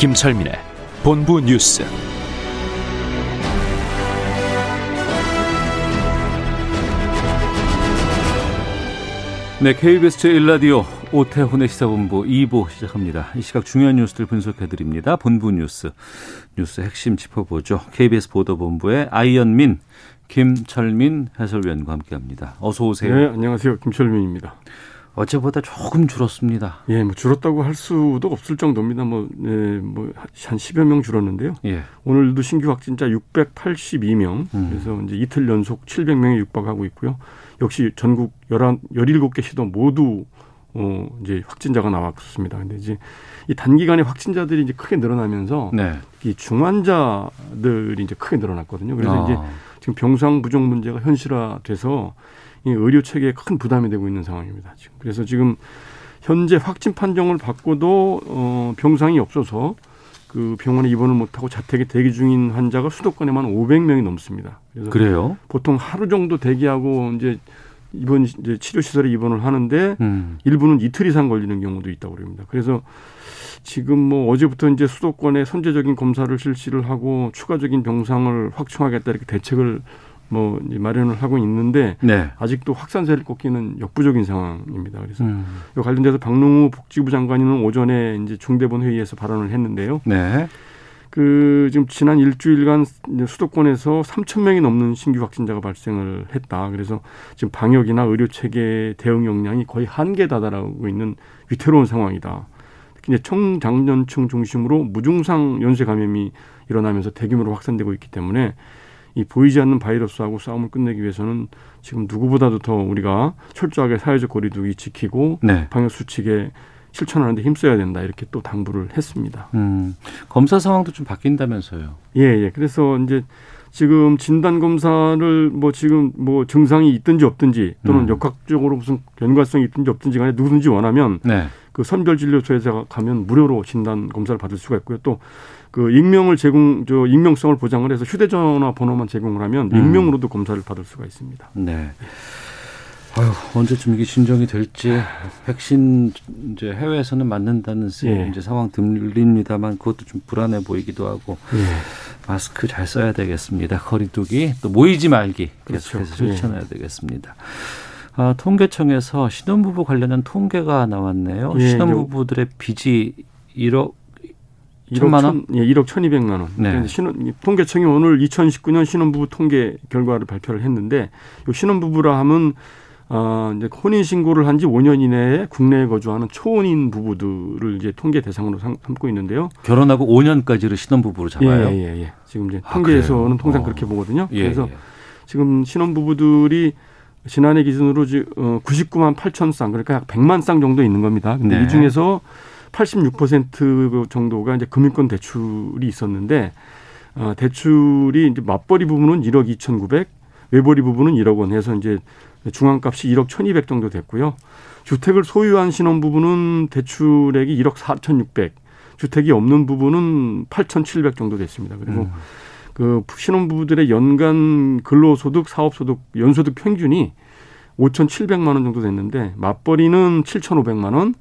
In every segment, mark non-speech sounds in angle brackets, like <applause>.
김철민의 본부 뉴스. 네, KBS 제1라디오 오태훈의 시사본부 2부 시작합니다. 이 시각 중요한 뉴스들 분석해드립니다. 본부 뉴스, 뉴스 핵심 짚어보죠. KBS 보도본부의 아이언민, 김철민 해설위원과 함께합니다. 어서 오세요. 네, 안녕하세요. 김철민입니다. 어제보다 조금 줄었습니다. 예, 뭐 줄었다고 할 수도 없을 정도입니다. 뭐, 네, 뭐한 10여 명 줄었는데요. 예. 오늘도 신규 확진자 682명. 음. 그래서 이제 이틀 연속 700명에 육박하고 있고요. 역시 전국 11, 17개 시도 모두 어, 이제 확진자가 나왔습니다. 근데 이제 이 단기간에 확진자들이 이제 크게 늘어나면서 네. 이 중환자들이 이제 크게 늘어났거든요. 그래서 아, 이제 지금 병상 부족 문제가 현실화돼서 이 의료 체계에 큰 부담이 되고 있는 상황입니다. 지금 그래서 지금 현재 확진 판정을 받고도 어 병상이 없어서 그 병원에 입원을 못하고 자택에 대기 중인 환자가 수도권에만 500명이 넘습니다. 그래서 그래요? 보통 하루 정도 대기하고 이제 입원 이제 치료 시설에 입원을 하는데 음. 일부는 이틀 이상 걸리는 경우도 있다고 그럽니다. 그래서 지금 뭐 어제부터 이제 수도권에 선제적인 검사를 실시를 하고 추가적인 병상을 확충하겠다 이렇게 대책을 뭐 이제 마련을 하고 있는데 네. 아직도 확산세를 꺾기는 역부족인 상황입니다. 그래서 음. 이 관련돼서 박능우 복지부 장관은 오전에 이제 중대본 회의에서 발언을 했는데요. 네. 그 지금 지난 일주일간 수도권에서 3천 명이 넘는 신규 확진자가 발생을 했다. 그래서 지금 방역이나 의료 체계 대응 역량이 거의 한계에 다다르고 있는 위태로운 상황이다. 특히 이제 청장년층 중심으로 무증상 연쇄 감염이 일어나면서 대규모로 확산되고 있기 때문에 이 보이지 않는 바이러스하고 싸움을 끝내기 위해서는 지금 누구보다도 더 우리가 철저하게 사회적 거리두기 지키고 네. 방역 수칙에 실천하는데 힘써야 된다 이렇게 또 당부를 했습니다. 음. 검사 상황도 좀 바뀐다면서요. 예, 예. 그래서 이제 지금 진단 검사를 뭐 지금 뭐 증상이 있든지 없든지 또는 음. 역학적으로 무슨 연관성이 있든지 없든지 간에 누구든지 원하면 네. 그 선별 진료소에서 가면 무료로 진단 검사를 받을 수가 있고요. 또 그 익명을 제공 저 익명성을 보장을 해서 휴대전화 번호만 제공을 하면 음. 익명으로도 검사를 받을 수가 있습니다. 네. 아유, 언제쯤 이게 진정이 될지 백신 이제 해외에서는 맞는다는 예. 이제 상황 들립니다만 그것도 좀 불안해 보이기도 하고 예. 마스크 잘 써야 되겠습니다. 거리두기 또 모이지 말기 그렇죠. 계속해서 예. 실천해야 되겠습니다. 아, 통계청에서 신혼부부 관련한 통계가 나왔네요. 예, 신혼부부들의 빚이 1억 1억 천만 천, 예, 1억 1,200만 원. 네. 신혼, 통계청이 오늘 2019년 신혼부부 통계 결과를 발표를 했는데 이 신혼부부라 하면 어, 이제 혼인 신고를 한 지 5년 이내에 국내에 거주하는 초혼인 부부들을 이제 통계 대상으로 삼, 삼고 있는데요. 결혼하고 5년까지를 신혼부부로 잡아요. 예, 예, 예. 지금 이제 아, 통계에서는 그래요? 통상 어. 그렇게 보거든요. 예, 그래서 예. 지금 신혼부부들이 지난해 기준으로 지- 어, 99만 8천 쌍 그러니까 약 100만 쌍 정도 있는 겁니다. 근데 네. 이 중에서 86% 정도가 이제 금융권 대출이 있었는데 어, 대출이 이제 맞벌이 부분은 1억 2,900, 외벌이 부분은 1억 원 해서 이제 중앙값이 1억 1,200 정도 됐고요. 주택을 소유한 신혼부부는 대출액이 1억 4,600, 주택이 없는 부분은 8,700 정도 됐습니다. 그리고 음. 그 신혼 부부들의 연간 근로소득, 사업소득, 연소득 평균이 5,700만 원 정도 됐는데 맞벌이는 7,500만 원,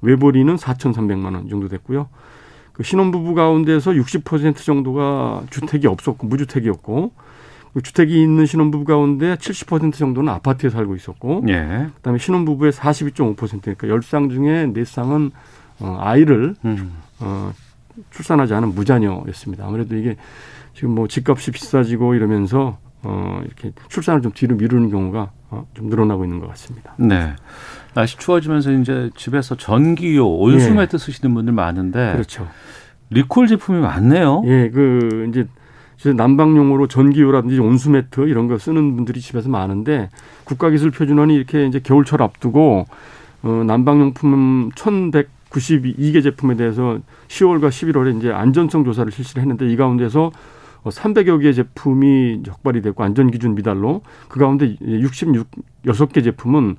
외벌이는 4,300만 원 정도 됐고요. 그 신혼부부 가운데서 60% 정도가 주택이 없었고 무주택이었고 그 주택이 있는 신혼부부 가운데 70% 정도는 아파트에 살고 있었고 예. 그다음에 신혼부부의 42.5% 그러니까 10쌍 중에 4쌍은 어, 아이를 음. 어, 출산하지 않은 무자녀였습니다. 아무래도 이게 지금 뭐 집값이 비싸지고 이러면서 어, 이렇게 출산을 좀 뒤로 미루는 경우가 어, 좀 늘어나고 있는 것 같습니다. 네. 날씨 추워지면서 이제 집에서 전기요, 온수 예. 매트 쓰시는 분들 많은데 그렇죠. 리콜 제품이 많네요. 예, 그 이제 이제 난방용으로 전기요라든지 온수 매트 이런 거 쓰는 분들이 집에서 많은데 국가기술표준원이 이렇게 이제 겨울철 앞두고 어, 난방용품 1,192개 제품에 대해서 10월과 11월에 이제 안전성 조사를 실시를 했는데 이 가운데서 300여 개 제품이 적발이 됐고 안전 기준 미달로 그 가운데 66개 제품은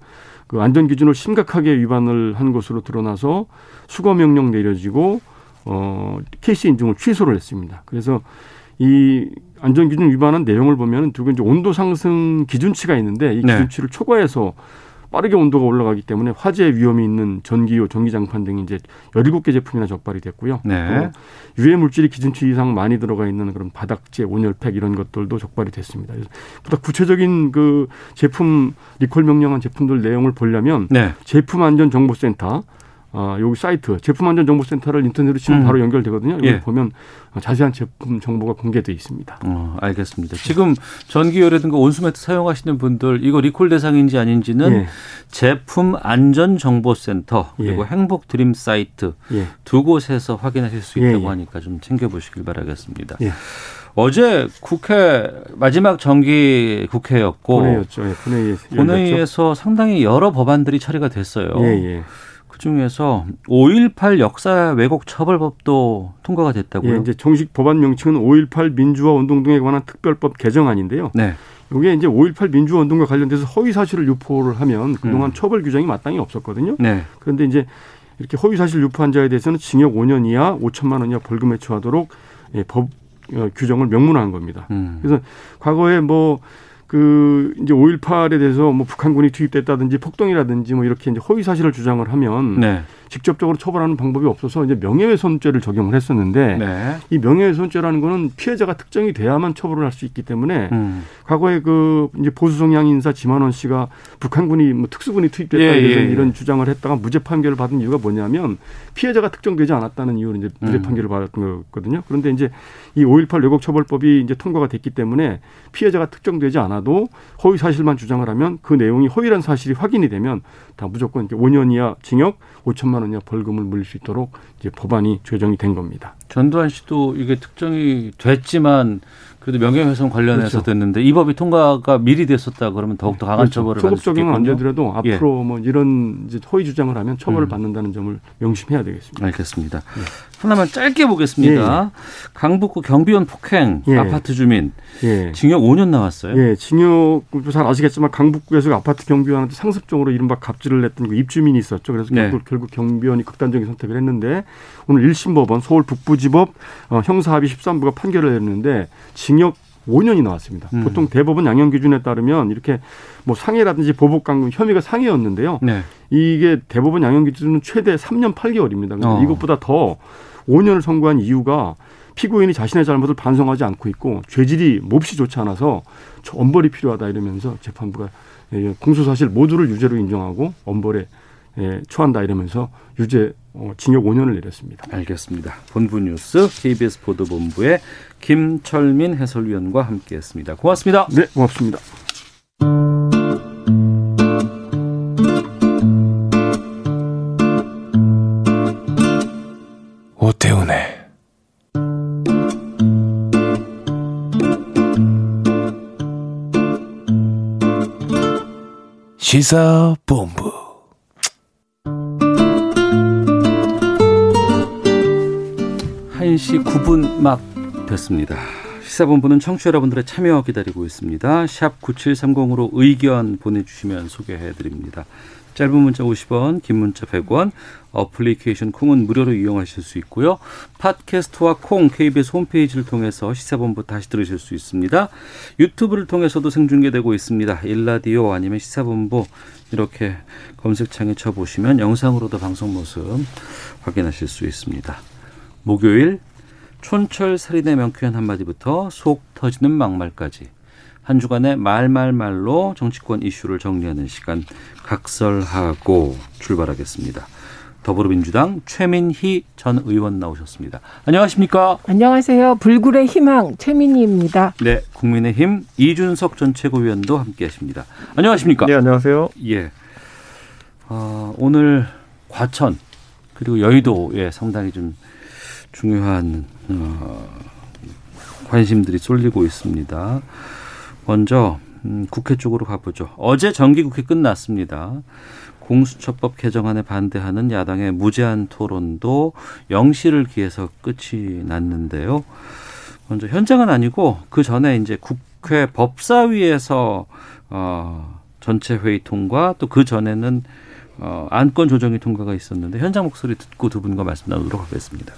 그 안전 기준을 심각하게 위반을 한 것으로 드러나서 수거 명령 내려지고 어 케이스 인증을 취소를 했습니다. 그래서 이 안전 기준 위반한 내용을 보면 두고 이제 온도 상승 기준치가 있는데 이 네. 기준치를 초과해서 빠르게 온도가 올라가기 때문에 화재 위험이 있는 전기요, 전기장판 등이 이제 17개 제품이나 적발이 됐고요. 네. 또 유해 물질이 기준치 이상 많이 들어가 있는 그런 바닥재, 온열팩 이런 것들도 적발이 됐습니다. 그래서 보다 구체적인 그 제품 리콜 명령한 제품들 내용을 보려면 네. 제품 안전 정보센터 아, 여기 사이트 제품 안전 정보센터를 인터넷으로 치면 음. 바로 연결되거든요. 여기 예. 보면 자세한 제품 정보가 공개돼 있습니다. 어, 알겠습니다. 지금 전기요라든가 온수매트 사용하시는 분들 이거 리콜 대상인지 아닌지는 예. 제품 안전정보센터 그리고 예. 행복 드림 사이트 예. 두 곳에서 확인하실 수 예, 있다고 예. 하니까 좀 챙겨보시길 바라겠습니다. 예. 어제 국회 마지막 정기 국회였고 본회의였죠. 예, 본회의. 본회의에서 상당히 여러 법안들이 처리가 됐어요. 예, 예. 그 중에서 5.18 역사 왜곡 처벌법도 통과가 됐다고요. 예, 이제 정식 법안 명칭은 5.18 민주화 운동 등에 관한 특별법 개정안인데요. 네. 이게 이제 5.18 민주화 운동과 관련돼서 허위 사실을 유포를 하면 그동안 음. 처벌 규정이 마땅히 없었거든요. 네. 그런데 이제 이렇게 허위 사실 유포한 자에 대해서는 징역 5년 이하 5천만 원 이하 벌금에 처하도록 예, 법 어, 규정을 명문화한 겁니다. 음. 그래서 과거에 뭐 그 이제 5.18에 대해서 뭐 북한군이 투입됐다든지 폭동이라든지 뭐 이렇게 이제 허위 사실을 주장을 하면 네. 직접적으로 처벌하는 방법이 없어서 이제 명예훼손죄를 적용을 했었는데 네. 이 명예훼손죄라는 거는 피해자가 특정이 돼야만 처벌을 할 수 있기 때문에 음. 과거에 그 이제 보수 성향 인사 지만원 씨가 북한군이 뭐 특수군이 투입됐다 예, 이런, 예, 예. 이런 주장을 했다가 무죄 판결을 받은 이유가 뭐냐면 피해자가 특정되지 않았다는 이유로 이제 무죄 음. 판결을 받았던 거거든요. 그런데 이제 이 5.18 왜곡 처벌법이 이제 통과가 됐기 때문에 피해자가 특정되지 않아도 허위 사실만 주장을 하면 그 내용이 허위란 사실이 확인이 되면 다 무조건 이제 5년 이하 징역 5천만 원 이하 벌금을 물릴 수 있도록 이제 법안이 제정이 된 겁니다. 전두환 씨도 이게 특정이 됐지만 그래도 명예훼손 관련해서 그렇죠. 됐는데 이 법이 통과가 미리 됐었다 그러면 더욱더 강한 그렇죠. 처벌을 소급 받을 수 적용은 안 있겠군요. 되더라도 예. 앞으로 뭐 이런 이제 허위 주장을 하면 처벌을 음. 받는다는 점을 명심해야 되겠습니다. 알겠습니다. 하나만 짧게 보겠습니다. 강북구 경비원 폭행 예. 아파트 주민 예. 징역 5년 나왔어요. 예, 징역 잘 아시겠지만 강북구에서 아파트 경비원한테 상습적으로 이른바 갑질을 냈던 그 입주민이 있었죠. 그래서 네. 결국, 결국 경비원이 극단적인 선택을 했는데 오늘 1심 법원 서울 북부지법 어, 형사합의 13부가 판결을 내렸는데 징역 5년이 나왔습니다. 음. 보통 대법원 양형 기준에 따르면 이렇게 뭐 상해라든지 보복 강금 혐의가 상해였는데요. 네. 이게 대법원 양형 기준은 최대 3년 8개월입니다. 근데 어. 이것보다 더 5년을 선고한 이유가 피고인이 자신의 잘못을 반성하지 않고 있고 죄질이 몹시 좋지 않아서 저 엄벌이 필요하다 이러면서 재판부가 예, 공소 사실 모두를 유죄로 인정하고 엄벌에 예, 처한다 이러면서 유죄 어, 징역 5년을 내렸습니다. 알겠습니다. 본부 뉴스 KBS 보도본부의 김철민 해설위원과 함께했습니다. 고맙습니다. 네, 고맙습니다. 오태훈의 시사본부 한시 9분 막 됐습니다. 시사본부는 청취자 여러분들의 참여 기다리고 있습니다. 샵 9730으로 의견 보내주시면 소개해드립니다. 짧은 문자 50원, 긴 문자 100원, 어플리케이션 콩은 무료로 이용하실 수 있고요. 팟캐스트와 콩, KBS 홈페이지를 통해서 시사본부 다시 들으실 수 있습니다. 유튜브를 통해서도 생중계되고 있습니다. 일라디오 아니면 시사본부 이렇게 검색창에 쳐보시면 영상으로도 방송 모습 확인하실 수 있습니다. 목요일 촌철 살인의 명쾌한 한마디부터 속 터지는 막말까지 한 주간의 말말말로 정치권 이슈를 정리하는 시간 각설하고 출발하겠습니다. 더불어민주당 최민희 전 의원 나오셨습니다. 안녕하십니까? 안녕하세요. 불굴의 희망 최민희입니다. 네, 국민의힘 이준석 전 최고위원도 함께하십니다. 안녕하십니까? 네, 안녕하세요. 예. 어, 오늘 과천 그리고 여의도에 상당히 좀 중요한 어, 관심들이 쏠리고 있습니다. 먼저 음, 국회 쪽으로 가보죠. 어제 정기국회 끝났습니다. 공수처법 개정안에 반대하는 야당의 무제한 토론도 영시를 기해서 끝이 났는데요. 먼저 현장은 아니고 그 전에 이제 국회 법사위에서 어 전체 회의 통과 또 그 전에는 어 안건 조정이 통과가 있었는데 현장 목소리 듣고 두 분과 말씀 나누도록 하겠습니다.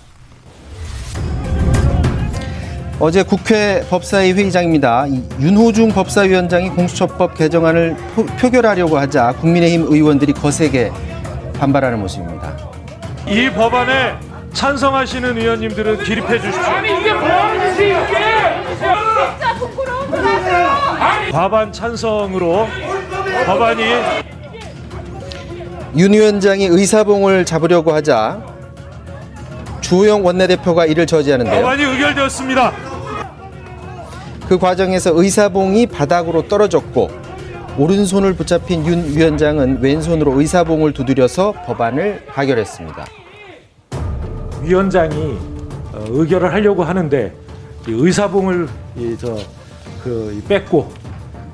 어제 국회 법사위 회의장입니다. 윤호중 법사위원장이 공수처법 개정안을 표결하려고 하자 국민의힘 의원들이 거세게 반발하는 모습입니다. 이 법안에 찬성하시는 의원님들은 기립해 주십시오. 아니 이게 뭐하는 짓이 이게? 진짜 부끄러운 거 하세요. 과반 찬성으로 법안이 윤 위원장이 의사봉을 잡으려고 하자 주호영 원내대표가 이를 저지하는데요. 법안이 의결되었습니다. 그 과정에서 의사봉이 바닥으로 떨어졌고 오른손을 붙잡힌 윤 위원장은 왼손으로 의사봉을 두드려서 법안을 가결했습니다. 위원장이 어, 의결을 하려고 하는데 의사봉을 저 그 뺏고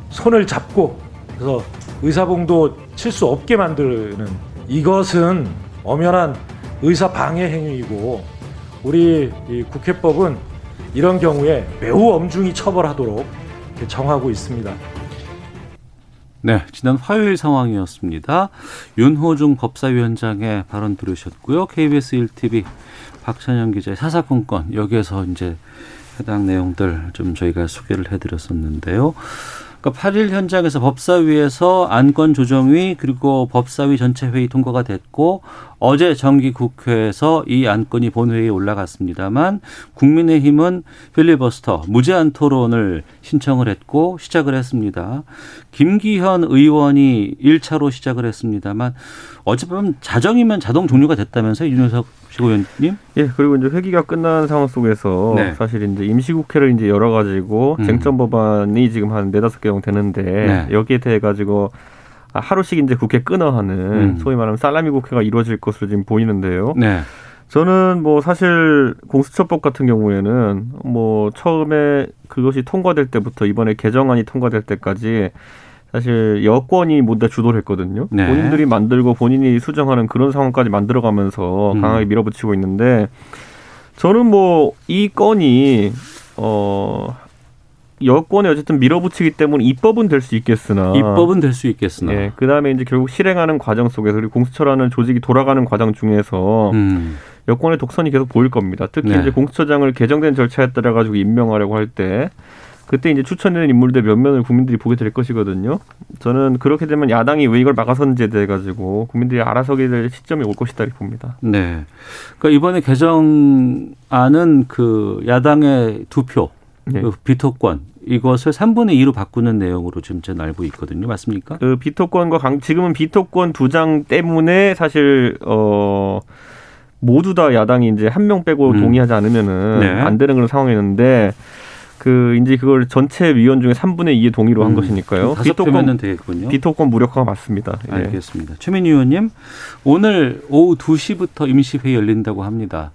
손을 잡고 그래서 의사봉도 칠 수 없게 만드는 이것은 엄연한 의사 방해 행위이고 우리 국회법은 이런 경우에 매우 엄중히 처벌하도록 정하고 있습니다. 네, 지난 화요일 상황이었습니다. 윤호중 법사위원장의 발언 들으셨고요. KBS 1TV 박찬영 기자의 사사건건 여기에서 이제 해당 내용들 좀 저희가 소개를 해드렸었는데요. 그러니까 8일 현장에서 법사위에서 안건 조정위 그리고 법사위 전체 회의 통과가 됐고 어제 정기 국회에서 이 안건이 본회의에 올라갔습니다만 국민의힘은 필리버스터 무제한 토론을 신청을 했고 시작을 했습니다. 김기현 의원이 1차로 시작을 했습니다만 어젯밤 자정이면 자동 종료가 됐다면서요, 윤여석 시고위원님? 예, 그리고 이제 회기가 끝난 상황 속에서 네. 사실 이제 임시국회를 이제 열어가지고 음. 쟁점 법안이 지금 한 네다섯 개 정도 되는데 네. 여기에 대해 가지고 하루씩 이제 국회 끊어하는 음. 소위 말하면 살라미 국회가 이루어질 것으로 지금 보이는데요. 네. 저는 뭐 사실 공수처법 같은 경우에는 뭐 처음에 그것이 통과될 때부터 이번에 개정안이 통과될 때까지 사실 여권이 모두 주도를 했거든요. 네. 본인들이 만들고 본인이 수정하는 그런 상황까지 만들어가면서 음. 강하게 밀어붙이고 있는데 저는 뭐 이 건이 어 여권에 어쨌든 밀어붙이기 때문에 입법은 될 수 있겠으나 입법은 될 수 있겠으나 예, 그다음에 이제 결국 실행하는 과정 속에서 그리고 공수처라는 조직이 돌아가는 과정 중에서 음. 여권의 독선이 계속 보일 겁니다. 특히 네. 이제 공수처장을 개정된 절차에 따라 가지고 임명하려고 할 때 그때 이제 추천되는 인물들 몇 면을 국민들이 보게 될 것이거든요. 저는 그렇게 되면 야당이 왜 이걸 막아선지에 대해 가지고 국민들이 알아서게 될 시점이 올 것이다 이렇게 봅니다. 네. 그러니까 이번에 개정안은 그 야당의 두 표, 네. 그 비토권 이것을 3분의 2로 바꾸는 내용으로 지금 저는 알고 있거든요. 맞습니까? 그 비토권과 강, 지금은 비토권 두 장 때문에 사실 어 모두 다 야당이 이제 한 명 빼고 음. 동의하지 않으면은 네. 안 되는 그런 상황이었는데 그 이제 그걸 전체 위원 중에 3분의 2의 동의로 한 음, 것이니까요. 비토권 되겠군요. 비토권 무력화가 맞습니다. 예. 알겠습니다. 최민희 의원님, 오늘 오후 2시부터 임시회의 열린다고 합니다.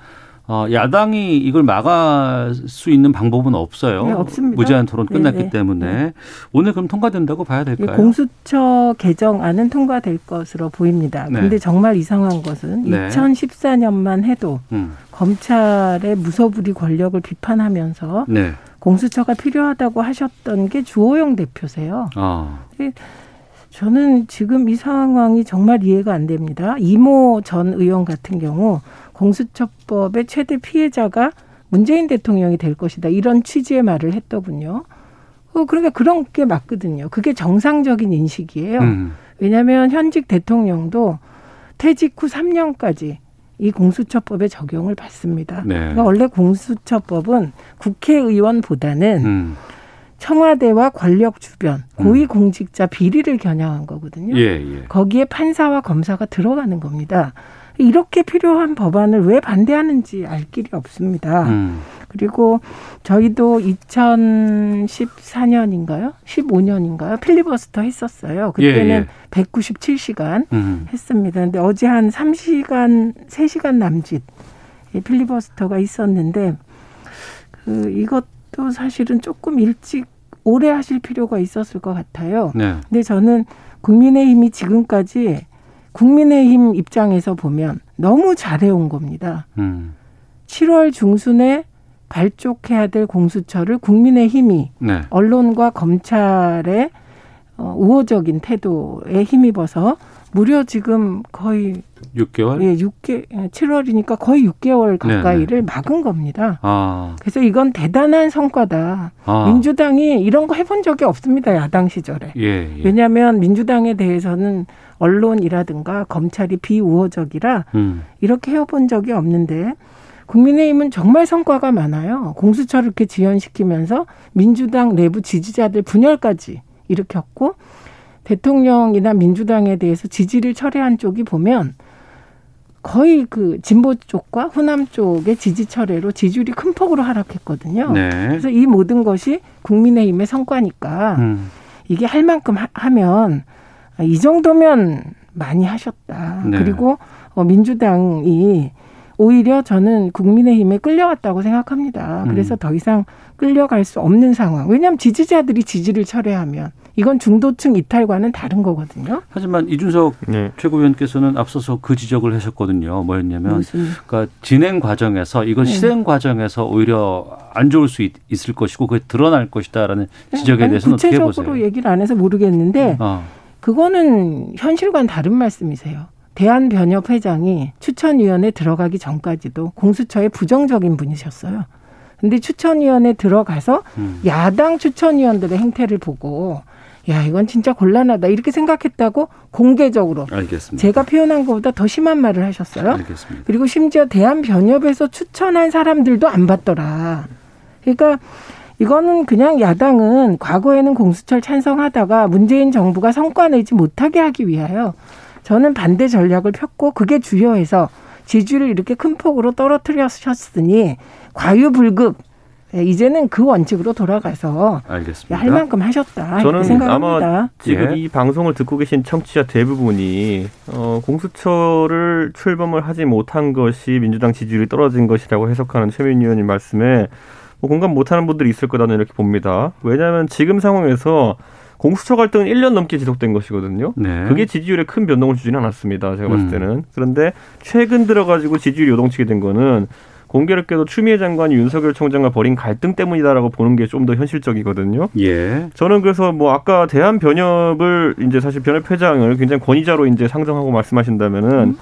어, 야당이 이걸 막을 수 있는 방법은 없어요. 네, 없습니다. 무제한 토론 끝났기 네, 네. 때문에 네. 오늘 그럼 통과된다고 봐야 될까요? 공수처 개정안은 통과될 것으로 보입니다. 네. 근데 정말 이상한 것은 2014년만 해도 음. 검찰의 무소불위 권력을 비판하면서 네. 공수처가 필요하다고 하셨던 게 주호영 대표세요. 아. 저는 지금 이 상황이 정말 이해가 안 됩니다. 이모 전 의원 같은 경우 공수처법의 최대 피해자가 문재인 대통령이 될 것이다. 이런 취지의 말을 했더군요. 어, 그러니까 그런 게 맞거든요. 그게 정상적인 인식이에요. 음. 왜냐하면 현직 대통령도 퇴직 후 3년까지 이 공수처법의 적용을 받습니다. 네. 그러니까 원래 공수처법은 국회의원보다는 음. 청와대와 권력 주변 고위 음. 공직자 비리를 겨냥한 거거든요. 예, 예. 거기에 판사와 검사가 들어가는 겁니다. 이렇게 필요한 법안을 왜 반대하는지 알 길이 없습니다. 음. 그리고 저희도 2014년인가요? 15년인가요? 필리버스터 했었어요. 그때는 예, 예. 197시간 음. 했습니다. 근데 어제 한 3시간, 3시간 남짓 필리버스터가 있었는데 그 이것도 사실은 조금 일찍 오래 하실 필요가 있었을 것 같아요. 네. 근데 저는 국민의힘이 지금까지 국민의힘 입장에서 보면 너무 잘해온 겁니다. 음. 7월 중순에 발족해야 될 공수처를 국민의힘이 네. 언론과 검찰의 어, 우호적인 태도에 힘입어서 무려 지금 거의 6개월? 예, 6개 7월이니까 거의 6개월 가까이를 네네. 막은 겁니다. 아. 그래서 이건 대단한 성과다. 아. 민주당이 이런 거 해본 적이 없습니다. 야당 시절에. 예, 예. 왜냐하면 민주당에 대해서는 언론이라든가 검찰이 비우호적이라 음. 이렇게 해본 적이 없는데 국민의힘은 정말 성과가 많아요. 공수처를 이렇게 지연시키면서 민주당 내부 지지자들 분열까지 일으켰고 대통령이나 민주당에 대해서 지지를 철회한 쪽이 보면 거의 그 진보 쪽과 호남 쪽의 지지 철회로 지지율이 큰 폭으로 하락했거든요. 네. 그래서 이 모든 것이 국민의힘의 성과니까 음. 이게 할 만큼 하, 면이 정도면 많이 하셨다. 네. 그리고 어, 민주당이 오히려 저는 국민의힘에 끌려왔다고 생각합니다. 그래서 음. 더 이상 끌려갈 수 없는 상황. 왜냐하면 지지자들이 지지를 철회하면 이건 중도층 이탈과는 다른 거거든요. 하지만 이준석 네. 최고위원께서는 앞서서 그 지적을 하셨거든요. 뭐였냐면, 무슨. 그러니까 진행 과정에서 이건 네. 실행 과정에서 오히려 안 좋을 수 있, 을 것이고 그게 드러날 것이다라는 네. 지적에 대해서는 어떻게 보세요? 구체적으로 얘기를 안 해서 모르겠는데 어. 그거는 현실과는 다른 말씀이세요. 대한변협 회장이 추천위원회 들어가기 전까지도 공수처의 부정적인 분이셨어요. 근데 추천위원회 들어가서 음. 야당 추천위원들의 행태를 보고 야 이건 진짜 곤란하다 이렇게 생각했다고 공개적으로 알겠습니다. 제가 표현한 것보다 더 심한 말을 하셨어요. 알겠습니다. 그리고 심지어 대한변협에서 추천한 사람들도 안 받더라. 그러니까 이거는 그냥 야당은 과거에는 공수처를 찬성하다가 문재인 정부가 성과 내지 못하게 하기 위하여 저는 반대 전략을 폈고 그게 주요해서 지지율을 이렇게 큰 폭으로 떨어뜨렸으니 과유불급 예, 이제는 그 원칙으로 돌아가서 알겠습니다. 할 만큼 하셨다. 저는 생각합니다. 아마 지금 예. 이 방송을 듣고 계신 청취자 대부분이 어, 공수처를 출범을 하지 못한 것이 민주당 지지율이 떨어진 것이라고 해석하는 최민 의원님 말씀에 뭐 공감 못하는 분들이 있을 거라는 이렇게 봅니다. 왜냐하면 지금 상황에서 공수처 갈등은 1년 넘게 지속된 것이거든요. 네. 그게 지지율에 큰 변동을 주지는 않았습니다. 제가 봤을 음. 때는. 음. 그런데 최근 들어가지고 지지율이 요동치게 된 거는 공교롭게도 추미애 장관이 윤석열 총장과 벌인 갈등 때문이다라고 보는 게 좀 더 현실적이거든요. 예. 저는 그래서 뭐 아까 대한 변협을 이제 사실 변협 회장을 굉장히 권위자로 이제 상정하고 말씀하신다면은 음.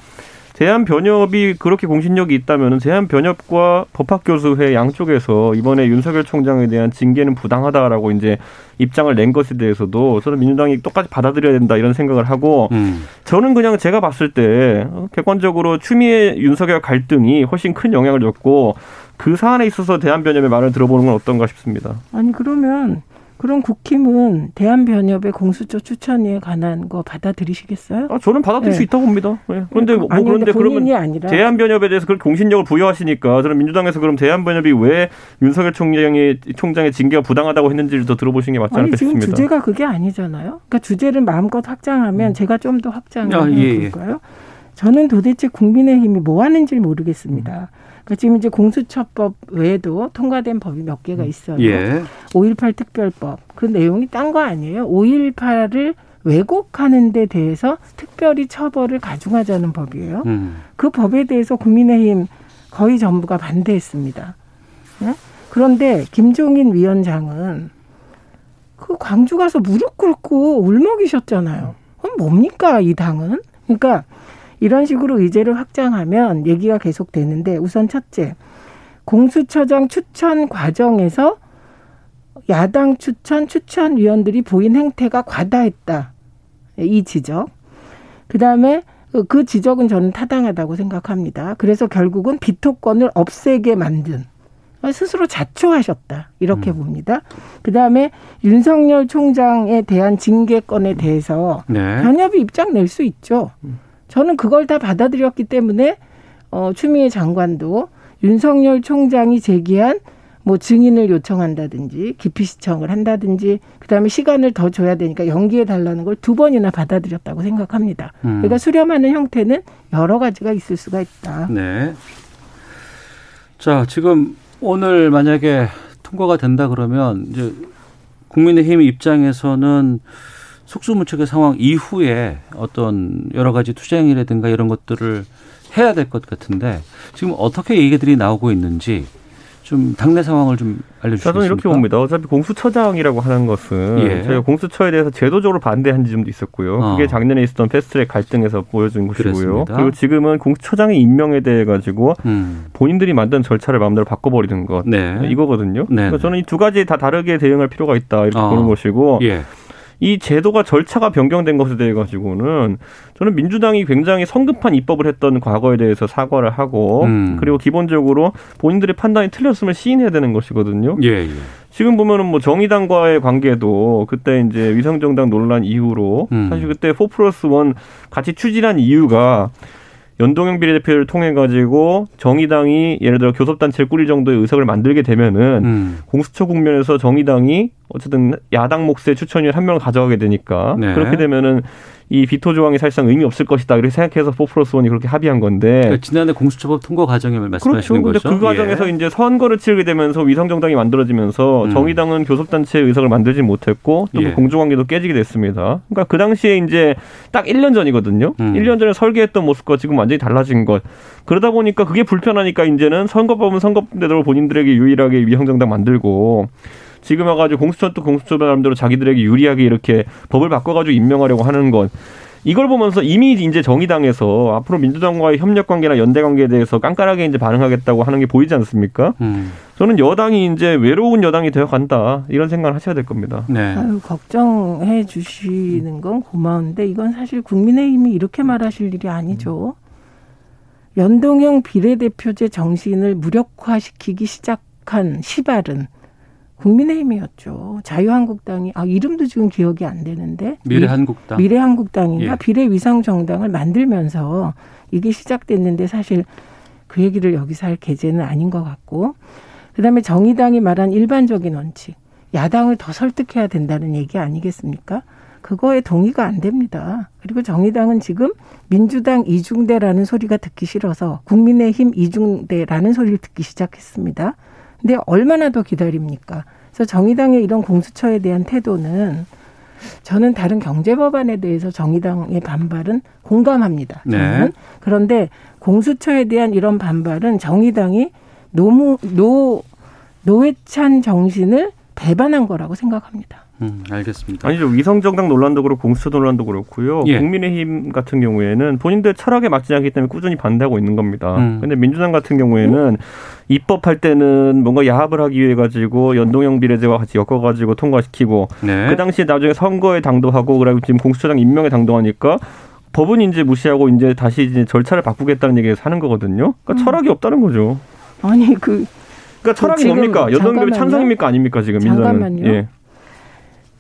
대한 변협이 그렇게 공신력이 있다면 대한 변협과 법학교수회 양쪽에서 이번에 윤석열 총장에 대한 징계는 부당하다라고 이제 입장을 낸 것에 대해서도 저는 민주당이 똑같이 받아들여야 된다 이런 생각을 하고 음. 저는 그냥 제가 봤을 때 객관적으로 추미애 윤석열 갈등이 훨씬 큰 영향을 줬고 그 사안에 있어서 대한 변협의 말을 들어보는 건 어떤가 싶습니다. 아니 그러면 그럼 국힘은 대한변협의 공수처 추천에 관한 거 받아들이시겠어요? 아, 저는 받아들일 네. 수 있다고 봅니다. 네. 그런데 뭐, 아니, 그런데 그러면 아니라. 대한변협에 대해서 그렇게 공신력을 부여하시니까 저는 민주당에서 그럼 대한변협이 왜 윤석열 총장의 총장의 징계가 부당하다고 했는지를 더 들어보시는 게 맞지 않을까 지금 싶습니다. 주제가 그게 아니잖아요. 그러니까 주제를 마음껏 확장하면 음. 제가 좀 더 확장해 아, 예, 예. 볼까요? 예. 저는 도대체 국민의힘이 뭐 하는지를 모르겠습니다. 음. 그러니까 지금 이제 공수처법 외에도 통과된 법이 몇 개가 음. 있어요. 예. 5.18 특별법. 그 내용이 딴 거 아니에요. 5.18을 왜곡하는 데 대해서 특별히 처벌을 가중하자는 법이에요. 음. 그 법에 대해서 국민의힘 거의 전부가 반대했습니다. 네? 그런데 김종인 위원장은 그 광주 가서 무릎 꿇고 울먹이셨잖아요. 그럼 뭡니까 이 당은? 그러니까 이런 식으로 의제를 확장하면 얘기가 계속 되는데 우선 첫째, 공수처장 추천 과정에서 야당 추천 추천위원들이 보인 행태가 과다했다. 이 지적. 그다음에 그 지적은 저는 타당하다고 생각합니다. 그래서 결국은 비토권을 없애게 만든 스스로 자초하셨다 이렇게 음. 봅니다. 그 다음에 윤석열 총장에 대한 징계권에 대해서 네. 변협이 입장 낼 수 있죠. 음. 저는 그걸 다 받아들였기 때문에 어, 추미애 장관도 윤석열 총장이 제기한 뭐 증인을 요청한다든지 기피 시청을 한다든지 그다음에 시간을 더 줘야 되니까 연기해 달라는 걸 두 번이나 받아들였다고 생각합니다. 음. 그러니까 수렴하는 형태는 여러 가지가 있을 수가 있다. 네. 자, 지금 오늘 만약에 통과가 된다 그러면 이제 국민의힘 입장에서는 속수무책의 상황 이후에 어떤 여러 가지 투쟁이라든가 이런 것들을 해야 될 것 같은데 지금 어떻게 얘기들이 나오고 있는지 좀 당내 상황을 좀 알려주시겠습니까? 저는 이렇게 봅니다. 어차피 공수처장이라고 하는 것은 예. 저희가 공수처에 대해서 제도적으로 반대한 지점도 있었고요. 어. 그게 작년에 있었던 패스트트랙 갈등에서 보여준 것이고요. 그리고 지금은 공수처장의 임명에 대해 가지고 음. 본인들이 만든 절차를 마음대로 바꿔버리는 것 네. 이거거든요. 네. 그래서 저는 이 두 가지 다 다르게 대응할 필요가 있다 이렇게 어. 보는 것이고 예. 이 제도가 절차가 변경된 것에 대해 가지고는 저는 민주당이 굉장히 성급한 입법을 했던 과거에 대해서 사과를 하고 음. 그리고 기본적으로 본인들의 판단이 틀렸음을 시인해야 되는 것이거든요. 예, 예. 지금 보면은 뭐 정의당과의 관계도 그때 이제 위성정당 논란 이후로 음. 사실 그때 4 플러스 1 같이 추진한 이유가 연동형 비례대표를 통해 가지고 정의당이 예를 들어 교섭단체를 꾸릴 정도의 의석을 만들게 되면은 음. 공수처 국면에서 정의당이 어쨌든 야당 몫의 추천위원 한 명을 가져가게 되니까 네. 그렇게 되면은 이 비토 조항이 사실상 의미 없을 것이다 이렇게 생각해서 4 플러스 1이 그렇게 합의한 건데 그러니까 지난해 공수처법 통과 과정을 말씀하시는 그렇죠. 거죠. 그 과정에서 예. 이제 선거를 치르게 되면서 위성정당이 만들어지면서 음. 정의당은 교섭단체 의석을 만들지 못했고 또 예. 공조관계도 깨지게 됐습니다. 그러니까 그 당시에 이제 딱 1년 전이거든요. 음. 1년 전에 설계했던 모습과 지금 완전히 달라진 것. 그러다 보니까 그게 불편하니까 이제는 선거법은 선거대로 본인들에게 유일하게 위성정당 만들고 지금 와가지고 공수처 또 공수처 사람대로 자기들에게 유리하게 이렇게 법을 바꿔가지고 임명하려고 하는 건 이걸 보면서 이미 이제 정의당에서 앞으로 민주당과의 협력 관계나 연대 관계에 대해서 깐깐하게 이제 반응하겠다고 하는 게 보이지 않습니까? 음. 저는 여당이 이제 외로운 여당이 되어 간다 이런 생각을 하셔야 될 겁니다. 네. 아유, 걱정해 주시는 건 고마운데 이건 사실 국민의힘이 이렇게 말하실 일이 아니죠. 연동형 비례대표제 정신을 무력화시키기 시작한 시발은 국민의힘이었죠. 자유한국당이 아 이름도 지금 기억이 안 되는데 미래한국당 미래한국당인가 예. 비례위성정당을 만들면서 이게 시작됐는데 사실 그 얘기를 여기서 할 계제는 아닌 것 같고 그다음에 정의당이 말한 일반적인 원칙 야당을 더 설득해야 된다는 얘기 아니겠습니까? 그거에 동의가 안 됩니다. 그리고 정의당은 지금 민주당 이중대라는 소리가 듣기 싫어서 국민의힘 이중대라는 소리를 듣기 시작했습니다. 근데 얼마나 더 기다립니까? 그래서 정의당의 이런 공수처에 대한 태도는 저는 다른 경제 법안에 대해서 정의당의 반발은 공감합니다. 네. 저는. 네. 그런데 공수처에 대한 이런 반발은 정의당이 노무 노 노회찬 정신을 배반한 거라고 생각합니다. 음, 알겠습니다. 아니죠. 위성정당 논란도 그렇고 공수처 논란도 그렇고요. 예. 국민의힘 같은 경우에는 본인들 철학에 맞지 않기 때문에 꾸준히 반대하고 있는 겁니다. 음. 근데 민주당 같은 경우에는 음? 입법할 때는 뭔가 야합을 하기 위해 가지고 연동형 비례제와 같이 엮어 가지고 통과시키고 네. 그 당시에 나중에 선거에 당도하고 그리고 지금 공수처장 임명에 당도하니까 법은 이제 무시하고 이제 다시 이제 절차를 바꾸겠다는 얘기를 하는 거거든요. 그러니까 음. 철학이 없다는 거죠. 아니 그 그러니까 철학이 뭡니까? 연동형 비례 찬성입니까 아닙니까 지금 민주당은? 잠깐만요. 예.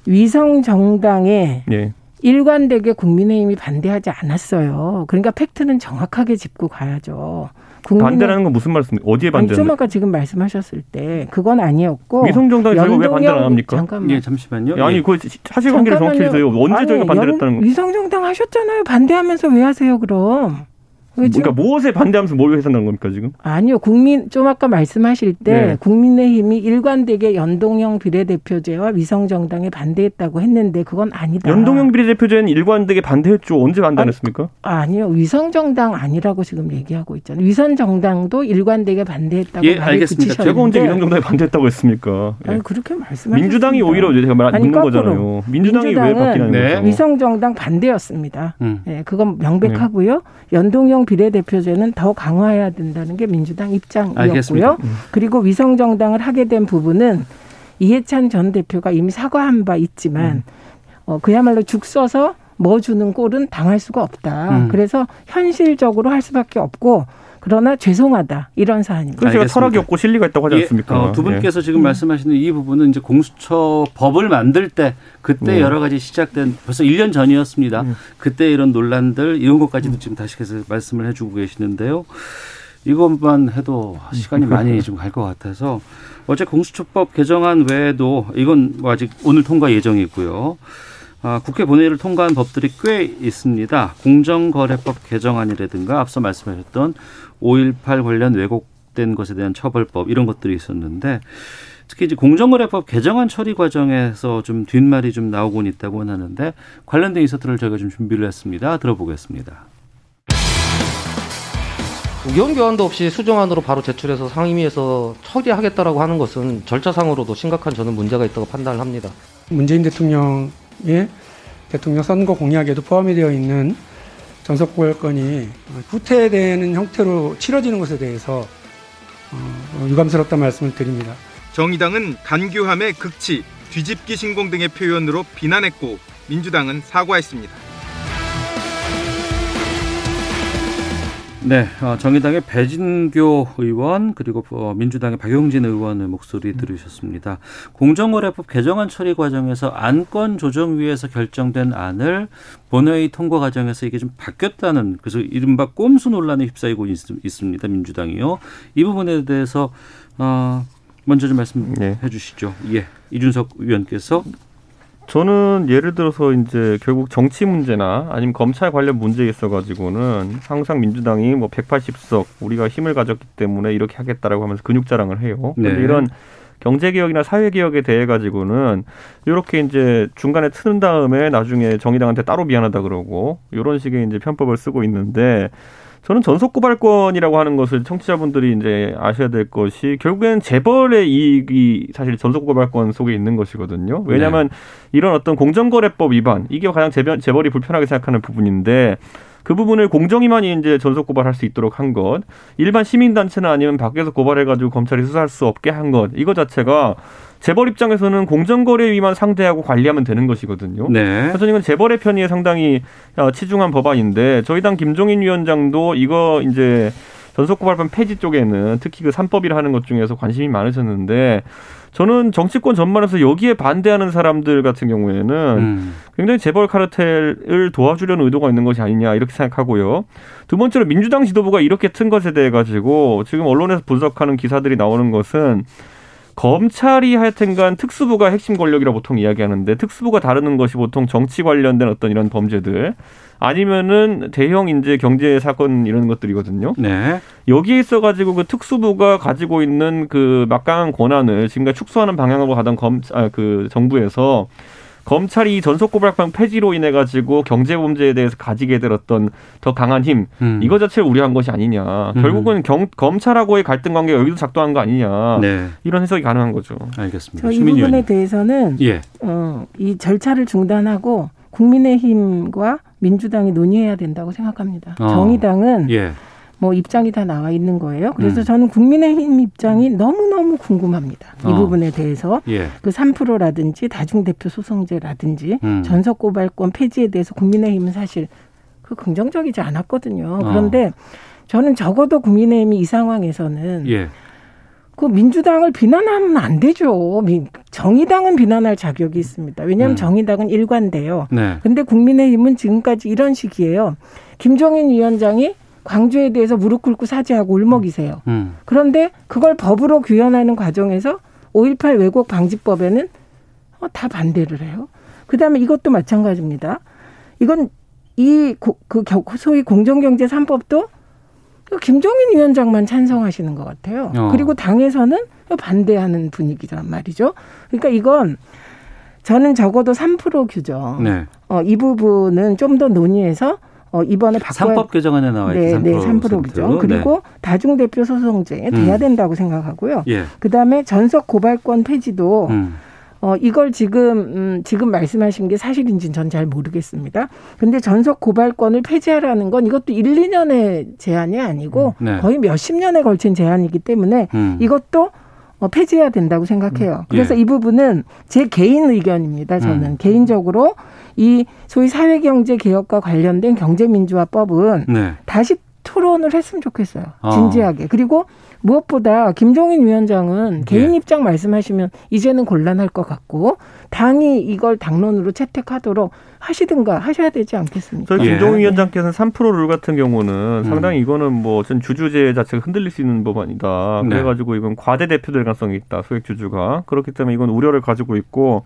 위성 정당에 예. 일관되게 국민의힘이 반대하지 않았어요. 그러니까 팩트는 정확하게 짚고 가야죠. 반대라는 건 무슨 말씀입니까? 어디에 반대는? 좀 아까 지금 말씀하셨을 때 그건 아니었고 위성정당이 저희가 왜 반대를 안 합니까? 잠깐만. 예, 잠시만요. 아니 그 사실관계를 정확히 해서요. 언제 아니, 저희가 반대를 했다는 거? 위성정당 하셨잖아요. 반대하면서 왜 하세요 그럼? 그러니까 무엇에 반대하면서 뭘 해석한 겁니까 지금? 아니요, 국민 좀 아까 말씀하실 때 네. 국민의힘이 일관되게 연동형 비례대표제와 위성정당에 반대했다고 했는데 그건 아니다. 연동형 비례대표제는 일관되게 반대했죠. 언제 반대했습니까? 아니, 요 위성정당 아니라고 지금 얘기하고 있잖아요. 위성정당도 일관되게 반대했다고 예, 알겠습니다. 제가 언제 위성정당에 반대했다고 했습니까? 예. 아니, 그렇게 말씀하셨습니다. 민주당이 오히려 제가 말 묻는 거잖아요. 민주당이 왜 바뀌는 네. 거죠? 위성정당 반대였습니다. 음. 예, 그건 명백하고요. 네. 연동형 비례대표제는 더 강화해야 된다는 게 민주당 입장이었고요. 알겠습니다. 음. 그리고 위성 정당을 하게 된 부분은 이해찬 전 대표가 이미 사과한 바 있지만 음. 어, 그야말로 죽 써서 뭐 주는 꼴은 당할 수가 없다. 음. 그래서 현실적으로 할 수밖에 없고 그러나 죄송하다 이런 사안입니다. 그래서 제가 철학이 없고 실리가 있다고 하지 예, 않습니까? 예, 어, 두 분께서 예. 지금 음. 말씀하시는 이 부분은 이제 공수처 법을 만들 때 그때 음. 여러 가지 시작된 벌써 1년 전이었습니다. 음. 그때 이런 논란들 이런 것까지도 지금 다시 계속 말씀을 해주고 계시는데요. 이것만 해도 시간이 <laughs> 많이 좀 갈 것 같아서 어제 공수처법 개정안 외에도 이건 뭐 아직 오늘 통과 예정이고요. 아, 국회 본회의를 통과한 법들이 꽤 있습니다. 공정거래법 개정안이라든가 앞서 말씀하셨던 5.18 관련 왜곡된 것에 대한 처벌법 이런 것들이 있었는데 특히 이제 공정거래법 개정안 처리 과정에서 좀 뒷말이 좀 나오곤 있다고 하는데 관련된 인서트를 저희가 좀 준비를 했습니다. 들어보겠습니다. 의견 교환도 없이 수정안으로 바로 제출해서 상임위에서 처리하겠다라고 하는 것은 절차상으로도 심각한 저는 문제가 있다고 판단을 합니다. 문재인 대통령의 대통령 선거 공약에도 포함이 되어 있는 전속고발건이 후퇴되는 형태로 치러지는 것에 대해서 어, 유감스럽다 말씀을 드립니다. 정의당은 간교함의 극치, 뒤집기 신공 등의 표현으로 비난했고 민주당은 사과했습니다. 네, 어, 정의당의 배진교 의원 그리고 어, 민주당의 박용진 의원의 목소리 들으셨습니다. 공정거래법 개정안 처리 과정에서 안건 조정위에서 결정된 안을 본회의 통과 과정에서 이게 좀 바뀌었다는 그래서 이른바 꼼수 논란에 휩싸이고 있, 습니다 민주당이요. 이 부분에 대해서 어, 먼저 좀 말씀해 네. 주시죠. 예, 이준석 의원께서 저는 예를 들어서 이제 결국 정치 문제나 아니면 검찰 관련 문제에 있어 가지고는 항상 민주당이 뭐 180석 우리가 힘을 가졌기 때문에 이렇게 하겠다라고 하면서 근육 자랑을 해요. 네. 근데 이런 경제 개혁이나 사회 개혁에 대해 가지고는 이렇게 이제 중간에 트는 다음에 나중에 정의당한테 따로 미안하다 그러고 이런 식의 이제 편법을 쓰고 있는데 저는 전속 고발권이라고 하는 것을 청취자분들이 이제 아셔야 될 것이 결국에는 재벌의 이익이 사실 전속 고발권 속에 있는 것이거든요. 왜냐하면 네. 이런 어떤 공정거래법 위반 이게 가장 재벌, 재벌이 불편하게 생각하는 부분인데 그 부분을 공정위만이 이제 전속 고발할 수 있도록 한 것, 일반 시민단체나 아니면 밖에서 고발해가지고 검찰이 수사할 수 없게 한 것, 이거 자체가 재벌 입장에서는 공정거래 위만 상대하고 관리하면 되는 것이거든요. 네. 그래서 이건 재벌의 편의에 상당히 어, 치중한 법안인데 저희 당 김종인 위원장도 이거 이제 전속고발권 폐지 쪽에는 특히 그 삼법이라 하는 것 중에서 관심이 많으셨는데 저는 정치권 전반에서 여기에 반대하는 사람들 같은 경우에는 음. 굉장히 재벌 카르텔을 도와주려는 의도가 있는 것이 아니냐 이렇게 생각하고요. 두 번째로 민주당 지도부가 이렇게 튼 것에 대해 가지고 지금 언론에서 분석하는 기사들이 나오는 것은 검찰이 하여튼간 특수부가 핵심 권력이라 보통 이야기하는데 특수부가 다루는 것이 보통 정치 관련된 어떤 이런 범죄들 아니면은 대형 인재 경제 사건 이런 것들이거든요. 네. 여기에 있어 가지고 그 특수부가 가지고 있는 그 막강한 권한을 지금까지 축소하는 방향으로 가던 검그 아, 정부에서 검찰이 전속 고발방 폐지로 인해 가지고 경제 범죄에 대해서 가지게 될 어떤 더 강한 힘 음. 이거 자체를 우려한 것이 아니냐. 음. 결국은 경, 검찰하고의 갈등 관계가 여기도 작동한 거 아니냐. 네. 이런 해석이 가능한 거죠. 알겠습니다. 이 부분에 대해서는 예. 어, 이 절차를 중단하고 국민의힘과 민주당이 논의해야 된다고 생각합니다. 어. 정의당은 예. 뭐 입장이 다 나와 있는 거예요. 그래서 음. 저는 국민의힘 입장이 너무너무 궁금합니다. 이 어. 부분에 대해서 예. 그 3%라든지 다중대표 소송제라든지 음. 전석 고발권 폐지에 대해서 국민의힘은 사실 그 긍정적이지 않았거든요. 어. 그런데 저는 적어도 국민의힘이 이 상황에서는 예. 그 민주당을 비난하면 안 되죠. 정의당은 비난할 자격이 있습니다. 왜냐하면 음. 정의당은 일관돼요. 네. 근데 국민의힘은 지금까지 이런 식이에요. 김종인 위원장이 광주에 대해서 무릎 꿇고 사죄하고 울먹이세요. 음. 그런데 그걸 법으로 규현하는 과정에서 5.18 왜곡 방지법에는 어, 다 반대를 해요. 그 다음에 이것도 마찬가지입니다. 이건 이그 소위 공정경제 3법도 김종인 위원장만 찬성하시는 것 같아요. 어. 그리고 당에서는 반대하는 분위기란 말이죠. 그러니까 이건 저는 적어도 3% 규정. 네. 어, 이 부분은 좀 더 논의해서 어, 이번에 바꿔야 상법 개정안에 나와 있는 네, 3%, 네, 3%죠. 그리고 네. 다중 대표 소송제 돼야 음. 된다고 생각하고요. 예. 그다음에 전속 고발권 폐지도 음. 어, 이걸 지금, 음, 지금 말씀하신 게 사실인지는 전 잘 모르겠습니다. 근데 전속 고발권을 폐지하라는 건 이것도 1, 2년의 제한이 아니고 음. 네. 거의 몇십 년에 걸친 제한이기 때문에 음. 이것도 어, 폐지해야 된다고 생각해요. 음. 그래서 예. 이 부분은 제 개인 의견입니다. 저는 음. 개인적으로 이 소위 사회경제 개혁과 관련된 경제민주화법은 네. 다시 토론을 했으면 좋겠어요. 어. 진지하게. 어. 그리고 무엇보다 김종인 위원장은 개인 예. 입장 말씀하시면 이제는 곤란할 것 같고 당이 이걸 당론으로 채택하도록 하시든가 하셔야 되지 않겠습니까? 저희 김종인 예. 위원장께서는 3%룰 같은 경우는 음. 상당히 이거는 뭐 전 주주제 자체가 흔들릴 수 있는 법안이다. 네. 그래가지고 이건 과대 대표될 가능성이 있다. 소액 주주가 그렇기 때문에 이건 우려를 가지고 있고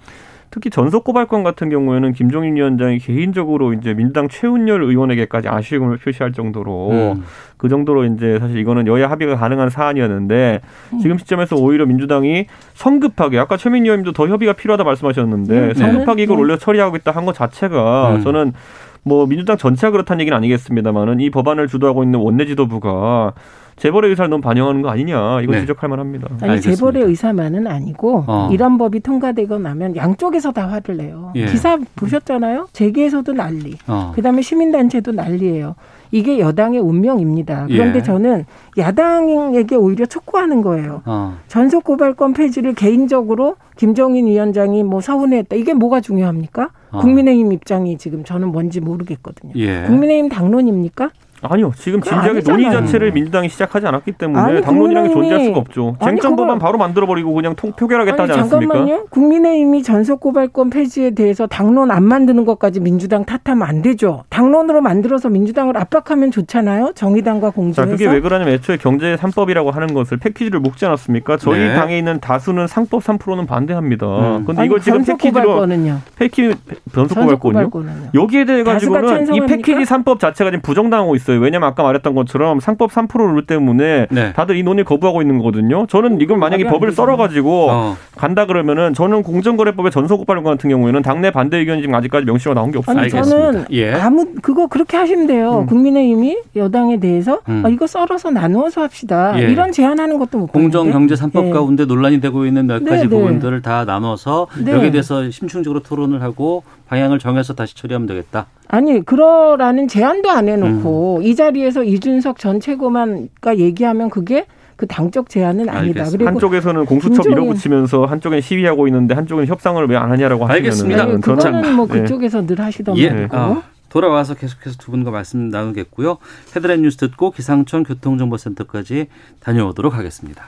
특히 전속 고발권 같은 경우에는 김종인 위원장이 개인적으로 이제 민주당 최은열 의원에게까지 아쉬움을 표시할 정도로 음. 그 정도로 이제 사실 이거는 여야 합의가 가능한 사안이었는데 음. 지금 시점에서 오히려 민주당이 성급하게 아까 최민희 의원님도 더 협의가 필요하다 말씀하셨는데 음. 성급하게 이걸 네. 올려 처리하고 있다 한 것 자체가 음. 저는 뭐 민주당 전체가 그렇다는 얘기는 아니겠습니다만은 이 법안을 주도하고 있는 원내 지도부가 재벌의 의사를 너무 반영하는 거 아니냐 이거 네. 지적할 만합니다. 아니 알겠습니다. 재벌의 의사만은 아니고 어. 이런 법이 통과되고 나면 양쪽에서 다 화를 내요. 예. 기사 보셨잖아요. 재계에서도 난리. 어. 그다음에 시민단체도 난리예요. 이게 여당의 운명입니다. 그런데 예. 저는 야당에게 오히려 촉구하는 거예요. 어. 전속 고발권 폐지를 개인적으로 김정인 위원장이 뭐 서운해했다. 이게 뭐가 중요합니까? 어. 국민의힘 입장이 지금 저는 뭔지 모르겠거든요. 예. 국민의힘 당론입니까? 아니요. 지금 진지하게 논의 자체를 민주당이 시작하지 않았기 때문에 아니, 당론이라는 게 존재할 수가 없죠. 쟁점 법안 바로 만들어버리고 그냥 통 표결하겠다 하지 않습니까? 잠깐만요. 국민의힘이 전속고발권 폐지에 대해서 당론 안 만드는 것까지 민주당 탓하면 안 되죠. 당론으로 만들어서 민주당을 압박하면 좋잖아요. 정의당과 공조해서. 자, 그게 왜 그러냐면 애초에 경제 3법이라고 하는 것을 패키지를 묶지 않았습니까? 저희 네. 당에 있는 다수는 상법 3%는 반대합니다. 음. 근데 이걸 지금 패키지로 패키 전속고발권요? 여기에 대해 가지고는 이 패키지 3법 자체가 지금 부정당하고 있어요. 있어요. 왜냐면 아까 말했던 것처럼 상법 3%룰 때문에 네. 다들 이 논의 거부하고 있는 거거든요. 저는 이건 만약에 법을 썰어가지고 어. 간다 그러면은 저는 공정거래법의 전소고발권 같은 경우에는 당내 반대 의견이 지금 아직까지 명시가 나온 게 없어요. 아니, 저는 예. 아무 그거 그렇게 하시면 돼요. 음. 국민의힘이 여당에 대해서 음. 아, 이거 썰어서 나누어서 합시다. 예. 이런 제안하는 것도 못 공정경제 3법 예. 가운데 논란이 되고 있는 몇 가지 네, 네. 부분들을 다 나눠서 네. 여기에 대해서 심층적으로 토론을 하고 방향을 정해서 다시 처리하면 되겠다. 아니 그러라는 제안도 안 해놓고 음. 이 자리에서 이준석 전 최고만가 얘기하면 그게 그 당적 제안은 아니다. 알겠습니다. 그리고 한쪽에서는 공수처 밀어붙이면서 한쪽은 시위하고 있는데 한쪽은 협상을 왜 안 하냐라고 알겠습니다. 하시면은 그거는 뭐 네. 그쪽에서 늘 하시던 예. 말이고. 아, 돌아와서 계속해서 두 분과 말씀 나누겠고요. 헤드라인 뉴스 듣고 기상청 교통정보센터까지 다녀오도록 하겠습니다.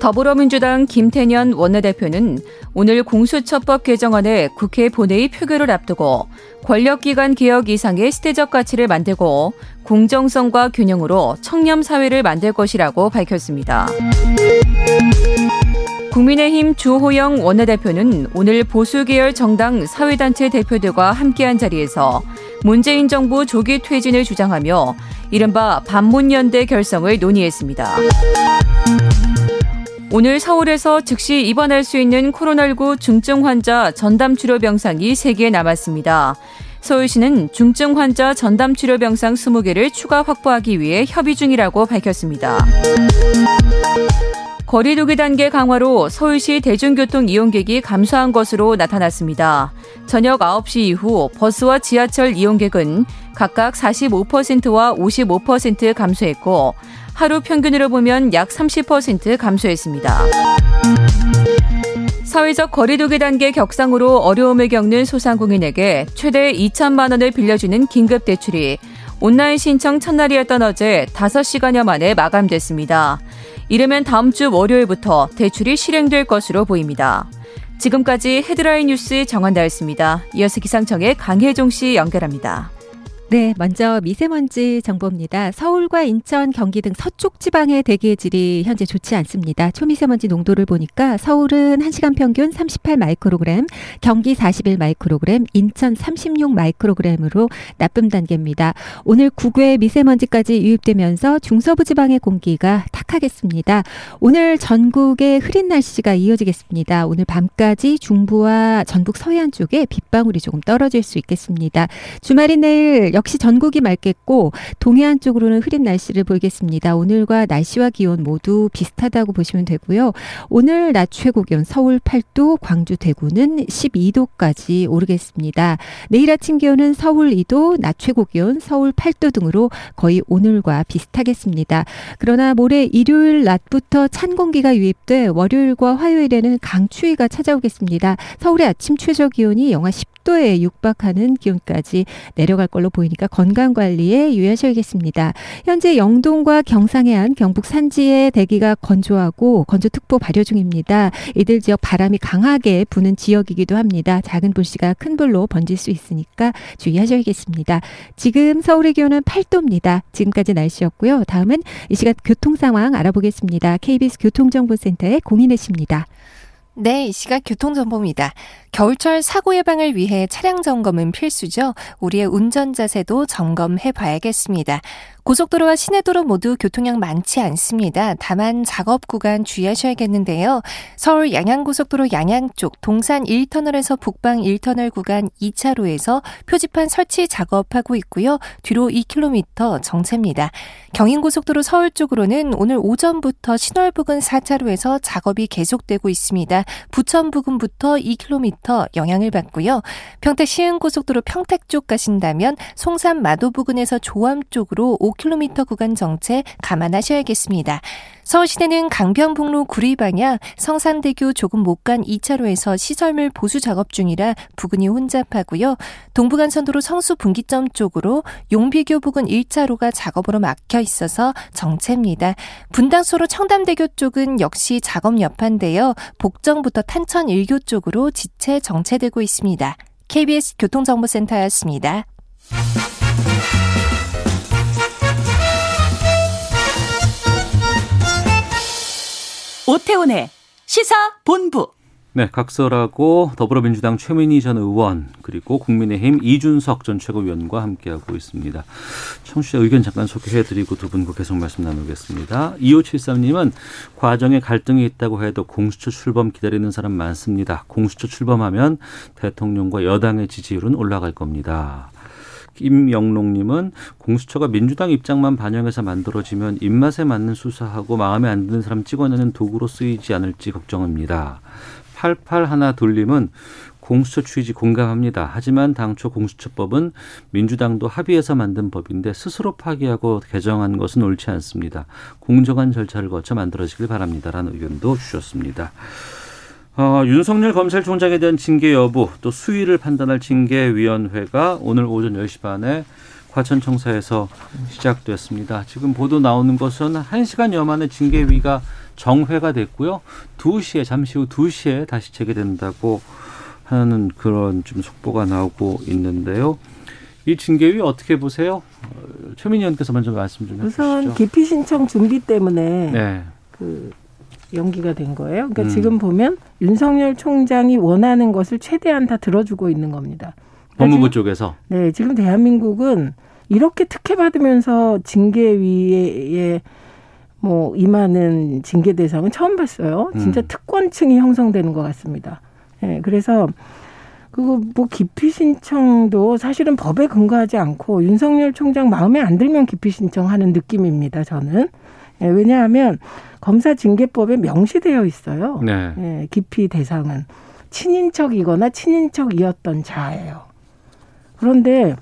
더불어민주당 김태년 원내대표는 오늘 공수처법 개정안에 국회 본회의 표결을 앞두고 권력기관 개혁 이상의 시대적 가치를 만들고 공정성과 균형으로 청렴 사회를 만들 것이라고 밝혔습니다. 국민의힘 주호영 원내대표는 오늘 보수계열 정당 사회단체 대표들과 함께한 자리에서 문재인 정부 조기 퇴진을 주장하며 이른바 반문연대 결성을 논의했습니다. 오늘 서울에서 즉시 입원할 수 있는 코로나19 중증 환자 전담 치료 병상이 3개 남았습니다. 서울시는 중증 환자 전담 치료 병상 20개를 추가 확보하기 위해 협의 중이라고 밝혔습니다. 거리두기 단계 강화로 서울시 대중교통 이용객이 감소한 것으로 나타났습니다. 저녁 9시 이후 버스와 지하철 이용객은 각각 45%와 55% 감소했고 하루 평균으로 보면 약 30% 감소했습니다. 사회적 거리두기 단계 격상으로 어려움을 겪는 소상공인에게 최대 2천만 원을 빌려주는 긴급 대출이 온라인 신청 첫날이었던 어제 5시간여 만에 마감됐습니다. 이르면 다음 주 월요일부터 대출이 실행될 것으로 보입니다. 지금까지 헤드라인 뉴스 정한다였습니다. 이어서 기상청의 강혜종 씨 연결합니다. 네, 먼저 미세먼지 정보입니다. 서울과 인천, 경기 등 서쪽 지방의 대기질이 현재 좋지 않습니다. 초미세먼지 농도를 보니까 서울은 1시간 평균 38 마이크로그램, 경기 41 마이크로그램, 인천 36 마이크로그램으로 나쁨 단계입니다. 오늘 국외 미세먼지까지 유입되면서 중서부 지방의 공기가 탁하겠습니다. 오늘 전국에 흐린 날씨가 이어지겠습니다. 오늘 밤까지 중부와 전북 서해안 쪽에 빗방울이 조금 떨어질 수 있겠습니다. 주말인 내일 역시 전국이 맑겠고 동해안 쪽으로는 흐린 날씨를 보이겠습니다. 오늘과 날씨와 기온 모두 비슷하다고 보시면 되고요. 오늘 낮 최고 기온 서울 8도, 광주 대구는 12도까지 오르겠습니다. 내일 아침 기온은 서울 2도, 낮 최고 기온 서울 8도 등으로 거의 오늘과 비슷하겠습니다. 그러나 모레 일요일 낮부터 찬 공기가 유입돼 월요일과 화요일에는 강추위가 찾아오겠습니다. 서울의 아침 최저 기온이 영하 10도 10도에 육박하는 기온까지 내려갈 걸로 보이니까 건강 관리에 유의하셔야겠습니다. 현재 영동과 경상해안, 경북 산지의 대기가 건조하고 건조특보 발효 중입니다. 이들 지역 바람이 강하게 부는 지역이기도 합니다. 작은 불씨가 큰 불로 번질 수 있으니까 주의하셔야겠습니다. 지금 서울의 기온은 8도입니다. 지금까지 날씨였고요. 다음은 이 시간 교통 상황 알아보겠습니다. KBS 교통정보센터의 공인혜 씨입니다. 네, 이 시각 교통정보입니다. 겨울철 사고 예방을 위해 차량 점검은 필수죠. 우리의 운전 자세도 점검해 봐야겠습니다. 고속도로와 시내도로 모두 교통량 많지 않습니다. 다만 작업 구간 주의하셔야겠는데요. 서울 양양고속도로 양양 쪽 동산 1터널에서 북방 1터널 구간 2차로에서 표지판 설치 작업하고 있고요. 뒤로 2km 정체입니다. 경인고속도로 서울 쪽으로는 오늘 오전부터 신월 부근 4차로에서 작업이 계속되고 있습니다. 부천 부근부터 2km 영향을 받고요. 평택 시흥고속도로 평택 쪽 가신다면 송산 마도 부근에서 조암 쪽으로 5km 구간 정체 감안하셔야겠습니다. 서울시내는 강변북로 구리 방향 성산대교 조금 못 간 2차로에서 시설물 보수 작업 중이라 부근이 혼잡하고요. 동부간선도로 성수 분기점 쪽으로 용비교 부근 1차로가 작업으로 막혀 있어서 정체입니다. 분당소로 청담대교 쪽은 역시 작업 여파인데요. 복정부터 탄천 1교 쪽으로 지체 정체되고 있습니다. KBS 교통정보센터였습니다. 오태훈의 시사본부. 네, 각설하고 더불어민주당 최민희 전 의원 그리고 국민의힘 이준석 전 최고위원과 함께하고 있습니다. 청취자 의견 잠깐 소개해드리고 두 분과 계속 말씀 나누겠습니다. 2573님은 과정에 갈등이 있다고 해도 공수처 출범 기다리는 사람 많습니다. 공수처 출범하면 대통령과 여당의 지지율은 올라갈 겁니다. 김영롱님은 공수처가 민주당 입장만 반영해서 만들어지면 입맛에 맞는 수사하고 마음에 안 드는 사람 찍어내는 도구로 쓰이지 않을지 걱정합니다. 88 하나 돌림은 공수처 취지 공감합니다. 하지만 당초 공수처법은 민주당도 합의해서 만든 법인데 스스로 파기하고 개정한 것은 옳지 않습니다. 공정한 절차를 거쳐 만들어지길 바랍니다라는 의견도 주셨습니다. 어, 윤석열 검찰총장에 대한 징계 여부 또 수위를 판단할 징계위원회가 오늘 오전 10시 반에 과천청사에서 시작됐습니다. 지금 보도 나오는 것은 1시간여 만에 징계위가 정회가 됐고요. 2시에 잠시 후 2시에 다시 재개된다고 하는 그런 좀 속보가 나오고 있는데요. 이 징계위 어떻게 보세요? 어, 최민희 의원께서 먼저 말씀 좀 해주시죠. 우선 기피 신청 준비 때문에 네. 그 연기가 된 거예요. 그러니까 음. 지금 보면 윤석열 총장이 원하는 것을 최대한 다 들어주고 있는 겁니다. 그러니까 법무부 지금, 쪽에서. 네, 지금 대한민국은 이렇게 특혜 받으면서 징계위에 뭐 임하는 징계 대상은 처음 봤어요. 진짜 음. 특권층이 형성되는 것 같습니다. 예, 네, 그래서 그거 뭐 기피 신청도 사실은 법에 근거하지 않고 윤석열 총장 마음에 안 들면 기피 신청하는 느낌입니다. 저는 예, 왜냐하면 검사 징계법에 명시되어 있어요. 네. 예, 기피 대상은 친인척이거나 친인척이었던 자예요. 그런데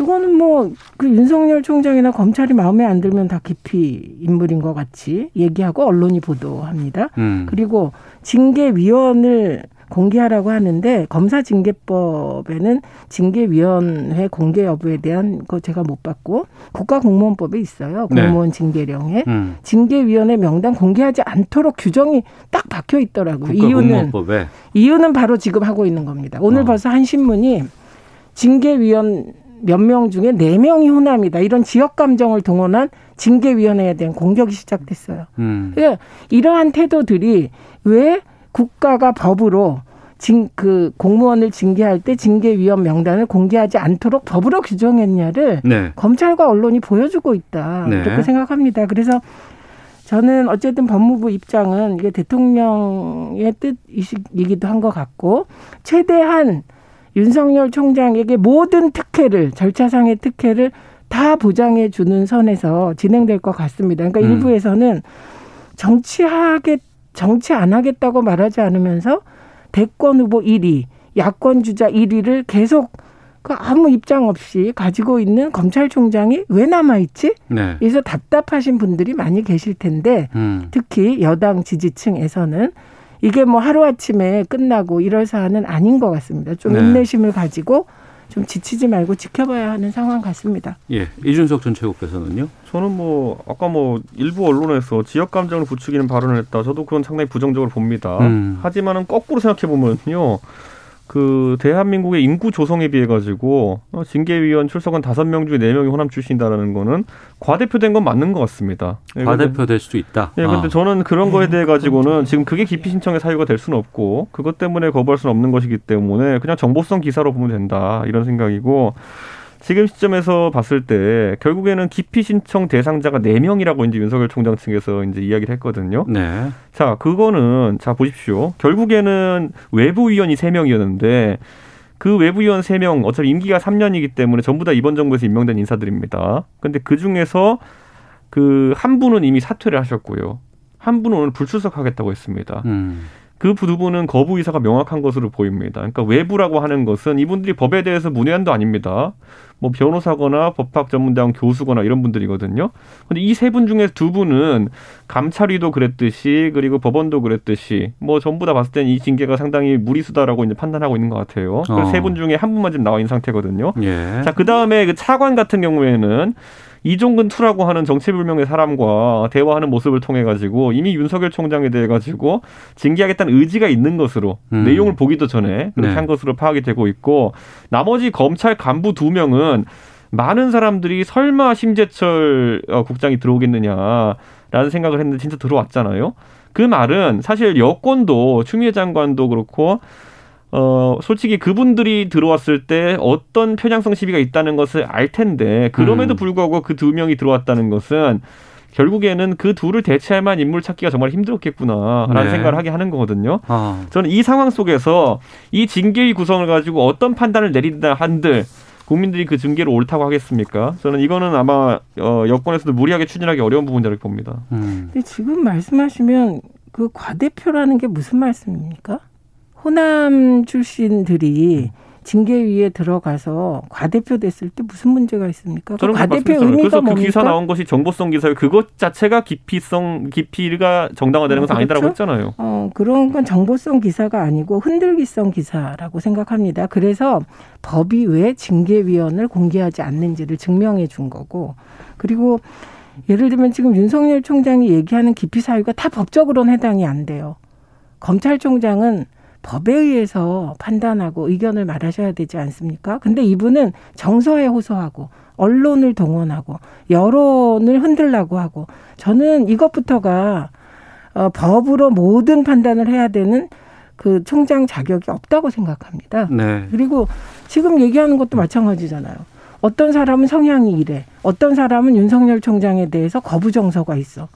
이거는 뭐 그 윤석열 총장이나 검찰이 마음에 안 들면 다 기피 인물인 것 같이 얘기하고 언론이 보도합니다. 음. 그리고 징계위원을 공개하라고 하는데 검사 징계법에는 징계위원회 공개 여부에 대한 거 제가 못 봤고 국가공무원법에 있어요. 네. 공무원 징계령에 음. 징계위원회 명단 공개하지 않도록 규정이 딱 박혀 있더라고요. 이유는 이유는 바로 지금 하고 있는 겁니다. 오늘 어. 벌써 한 신문이 징계위원 몇 명 중에 네 명이 호남이다. 이런 지역 감정을 동원한 징계위원회에 대한 공격이 시작됐어요. 음. 그러니까 이러한 태도들이 왜 국가가 법으로 징, 그 공무원을 징계할 때 징계 위원 명단을 공개하지 않도록 법으로 규정했냐를 네. 검찰과 언론이 보여주고 있다. 네. 이렇게 생각합니다. 그래서 저는 어쨌든 법무부 입장은 이게 대통령의 뜻이기도 한 것 같고 최대한 윤석열 총장에게 모든 특혜를 절차상의 특혜를 다 보장해 주는 선에서 진행될 것 같습니다. 그러니까 음. 일부에서는 정치하게 정치 안 하겠다고 말하지 않으면서 대권 후보 1위, 야권 주자 1위를 계속 그 아무 입장 없이 가지고 있는 검찰총장이 왜 남아있지? 네. 그래서 답답하신 분들이 많이 계실 텐데 음. 특히 여당 지지층에서는 이게 뭐 하루아침에 끝나고 이럴 사안은 아닌 것 같습니다. 좀 네. 인내심을 가지고 좀 지치지 말고 지켜봐야 하는 상황 같습니다. 예, 이준석 전 최고께서는요? 저는 뭐 아까 뭐 일부 언론에서 지역 감정을 부추기는 발언을 했다. 저도 그건 상당히 부정적으로 봅니다. 음. 하지만은 거꾸로 생각해 보면요. 그 대한민국의 인구 조성에 비해 가지고 어, 징계위원 출석한 다섯 명 중에 네 명이 호남 출신이다라는 거는 과대표된 건 맞는 것 같습니다. 예, 과대표될 수도 있다. 예, 근데 아. 저는 그런 거에 대해 가지고는 지금 그게 기피 신청의 사유가 될 수는 없고 그것 때문에 거부할 수는 없는 것이기 때문에 그냥 정보성 기사로 보면 된다 이런 생각이고 지금 시점에서 봤을 때 결국에는 기피 신청 대상자가 네명이라고 이제 윤석열 총장 측에서 이제 이야기를 했거든요. 네. 자, 그거는 자 보십시오. 결국에는 외부 위원이 세명이었는데 그 외부 위원 세명 어차피 임기가 삼년이기 때문에 전부 다 이번 정부에서 임명된 인사들입니다. 근데 그 중에서 그 한 분은 이미 사퇴를 하셨고요. 한 분은 오늘 불출석하겠다고 했습니다. 음. 그두 분은 거부 의사가 명확한 것으로 보입니다. 그러니까 외부라고 하는 것은 이분들이 법에 대해서 문외한도 아닙니다. 뭐 변호사거나 법학 전문대학 교수거나 이런 분들이거든요. 근데 이 세 분 중에 두 분은 감찰위도 그랬듯이 그리고 법원도 그랬듯이 뭐 전부 다 봤을 땐 이 징계가 상당히 무리수다라고 이제 판단하고 있는 것 같아요. 어. 세분 중에 한 분만 지금 나와 있는 상태거든요. 예. 자, 그 다음에 그 차관 같은 경우에는 이종근 투라고 하는 정체불명의 사람과 대화하는 모습을 통해 가지고 이미 윤석열 총장에 대해 가지고 징계하겠다는 의지가 있는 것으로 음. 내용을 보기도 전에 그렇게 네. 한 것으로 파악이 되고 있고 나머지 검찰 간부 두 명은 많은 사람들이 설마 심재철 어, 국장이 들어오겠느냐라는 생각을 했는데 진짜 들어왔잖아요. 그 말은 사실 여권도 추미애 장관도 그렇고 어, 솔직히 그분들이 들어왔을 때 어떤 편향성 시비가 있다는 것을 알 텐데, 그럼에도 음. 불구하고 그 두 명이 들어왔다는 것은 결국에는 그 둘을 대체할 만한 인물 찾기가 정말 힘들었겠구나라는 네. 생각을 하게 하는 거거든요. 아. 저는 이 상황 속에서 이 징계위 구성을 가지고 어떤 판단을 내린다 한들 국민들이 그 징계를 옳다고 하겠습니까? 저는 이거는 아마 어, 여권에서도 무리하게 추진하기 어려운 부분이라고 봅니다. 음. 근데 지금 말씀하시면 그 과대표라는 게 무슨 말씀입니까? 호남 출신들이 징계위에 들어가서 과대표 됐을 때 무슨 문제가 있습니까? 그 과대표 의미가 그래서 그 기사 나온 것이 정보성 기사예요. 그것 자체가 깊이성 깊이가 정당화되는 것은 어, 그렇죠? 아니다라고 했잖아요. 어, 그런 건 정보성 기사가 아니고 흔들기성 기사라고 생각합니다. 그래서 법이 왜 징계위원을 공개하지 않는지를 증명해 준 거고 그리고 예를 들면 지금 윤석열 총장이 얘기하는 기피 사유가 다 법적으로는 해당이 안 돼요. 검찰총장은 법에 의해서 판단하고 의견을 말하셔야 되지 않습니까? 근데 이분은 정서에 호소하고 언론을 동원하고 여론을 흔들라고 하고 저는 이것부터가 어, 법으로 모든 판단을 해야 되는 그 총장 자격이 없다고 생각합니다. 네. 그리고 지금 얘기하는 것도 마찬가지잖아요. 어떤 사람은 성향이 이래. 어떤 사람은 윤석열 총장에 대해서 거부 정서가 있어.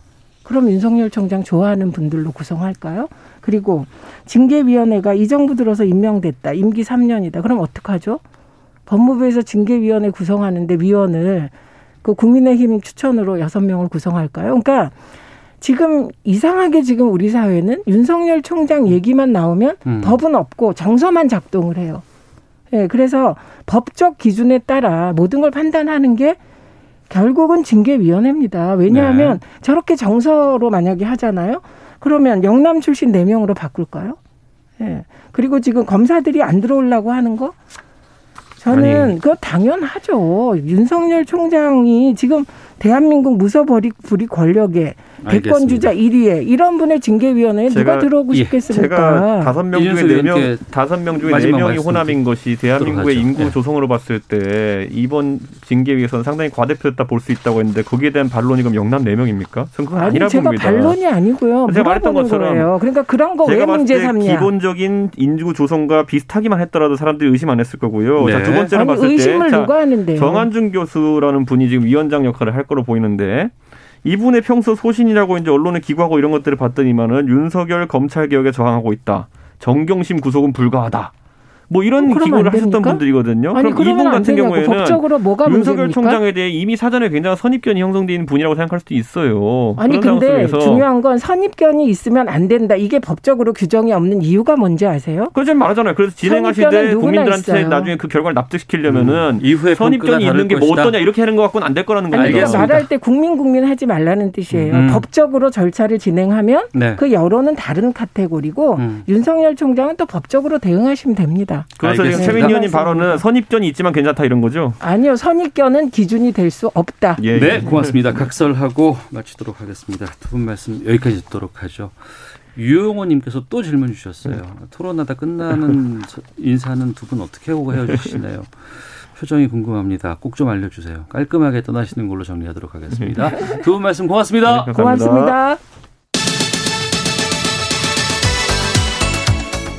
그럼 윤석열 총장 좋아하는 분들로 구성할까요? 그리고 징계위원회가 이 정부 들어서 임명됐다. 임기 3년이다. 그럼 어떡하죠? 법무부에서 징계위원회 구성하는데 위원을 그 국민의힘 추천으로 여섯 명을 구성할까요? 그러니까 지금 이상하게 지금 우리 사회는 윤석열 총장 얘기만 나오면 음. 법은 없고 정서만 작동을 해요. 예, 네, 그래서 법적 기준에 따라 모든 걸 판단하는 게 결국은 징계위원회입니다. 왜냐하면 네. 저렇게 정서로 만약에 하잖아요. 그러면 영남 출신 네명으로 바꿀까요? 예. 네. 그리고 지금 검사들이 안 들어오려고 하는 거 저는 아니. 그거 당연하죠. 윤석열 총장이 지금 대한민국 무서버리 불이 권력에 대권 주자 1위에 이런 분의 징계위원회에 누가 들어오고 예, 싶겠습니까? 제가 다섯 명 중에 네 명, 다섯 명 중에 네 명이 호남인 것이 대한민국의 인구 네. 조성으로 봤을 때 이번 징계위에서는 상당히 과대표였다 볼 수 있다고 했는데 거기에 대한 반론이 그럼 영남 네 명입니까? 저는 그건 아니, 제가 봅니다. 반론이 아니고요. 제가 말했던 것처럼 거예요. 그러니까 그런 거 왜 문제 삼냐? 기본적인 인구 조성과 비슷하기만 했더라도 사람들이 의심 안 했을 거고요. 네. 자, 두 번째로 아니, 봤을 의심을 때 누가 하는데요? 정한준 교수라는 분이 지금 위원장 역할을 할 거로 보이는데 이분의 평소 소신이라고 이제 언론에 기고하고 이런 것들을 봤더니만은 윤석열 검찰 개혁에 저항하고 있다. 정경심 구속은 불가하다. 뭐 이런 어, 기고를 하셨던 분들이거든요. 아니, 그럼 이분 같은 경우에는 법적으로 뭐가 윤석열 문제입니까? 총장에 대해 이미 사전에 굉장한 선입견이 형성돼 있는 분이라고 생각할 수도 있어요. 아니 근데 중요한 건 선입견이 있으면 안 된다. 이게 법적으로 규정이 없는 이유가 뭔지 아세요? 좀 말하잖아요. 그래서 진행하실 때 국민들한테 있어요. 나중에 그 결과를 납득시키려면은 음. 이후에 선입견이 있는 게 뭐 어떠냐 이렇게 하는 것 갖고는 안 될 거라는 거예요. 그러니까 말할 때 국민 국민 하지 말라는 뜻이에요. 음. 법적으로 절차를 진행하면 네. 그 여론은 다른 카테고리고 음. 윤석열 총장은 또 법적으로 대응하시면 됩니다. 그래서 지금 최민 의원님 발언은 선입견이 있지만 괜찮다 이런 거죠? 아니요. 선입견은 기준이 될 수 없다. 예, 예. 네, 고맙습니다. 각설하고 마치도록 하겠습니다. 두 분 말씀 여기까지 듣도록 하죠. 유용호님께서 또 질문 주셨어요. 토론하다 끝나는 <laughs> 인사는 두 분 어떻게 하고 헤어지시나요? <laughs> 표정이 궁금합니다. 꼭 좀 알려주세요. 깔끔하게 떠나시는 걸로 정리하도록 하겠습니다. 두 분 말씀 고맙습니다. 네, 고맙습니다.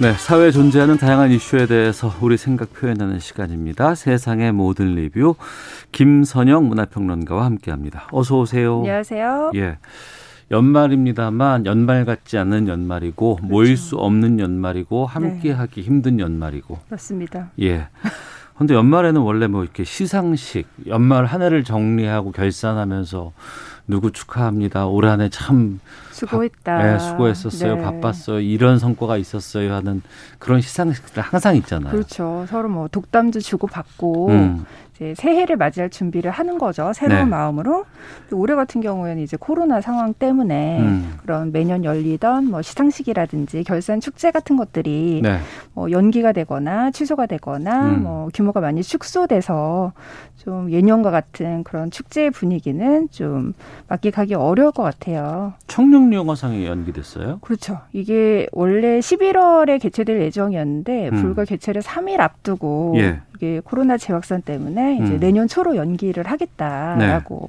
네, 사회에 존재하는 다양한 이슈에 대해서 우리 생각 표현하는 시간입니다. 세상의 모든 리뷰 김선영 문화평론가와 함께합니다. 어서 오세요. 안녕하세요. 예. 연말입니다만 연말 같지 않은 연말이고 그렇죠. 모일 수 없는 연말이고 함께하기 네. 힘든 연말이고 그렇습니다. 예. 근데 연말에는 원래 뭐 이렇게 시상식, 연말 한 해를 정리하고 결산하면서 누구 축하합니다. 올 한 해 참 수고했다. 바, 네, 수고했었어요. 네. 바빴어요. 이런 성과가 있었어요 하는 그런 시상식들 항상 있잖아요. 그렇죠. 서로 뭐 독담도 주고 받고 음. 이제 새해를 맞이할 준비를 하는 거죠. 새로운 네. 마음으로. 올해 같은 경우에는 이제 코로나 상황 때문에 음. 그런 매년 열리던 뭐 시상식이라든지 결산 축제 같은 것들이 네. 뭐 연기가 되거나 취소가 되거나 음. 뭐 규모가 많이 축소돼서 좀 예년과 같은 그런 축제의 분위기는 좀 맡기가기 어려울 것 같아요. 청 룡영화상이 연기됐어요? 그렇죠. 이게 원래 11월에 개최될 예정이었는데 음. 불과 개최를 3일 앞두고 예. 이게 코로나 재확산 때문에 이제 음. 내년 초로 연기를 하겠다라고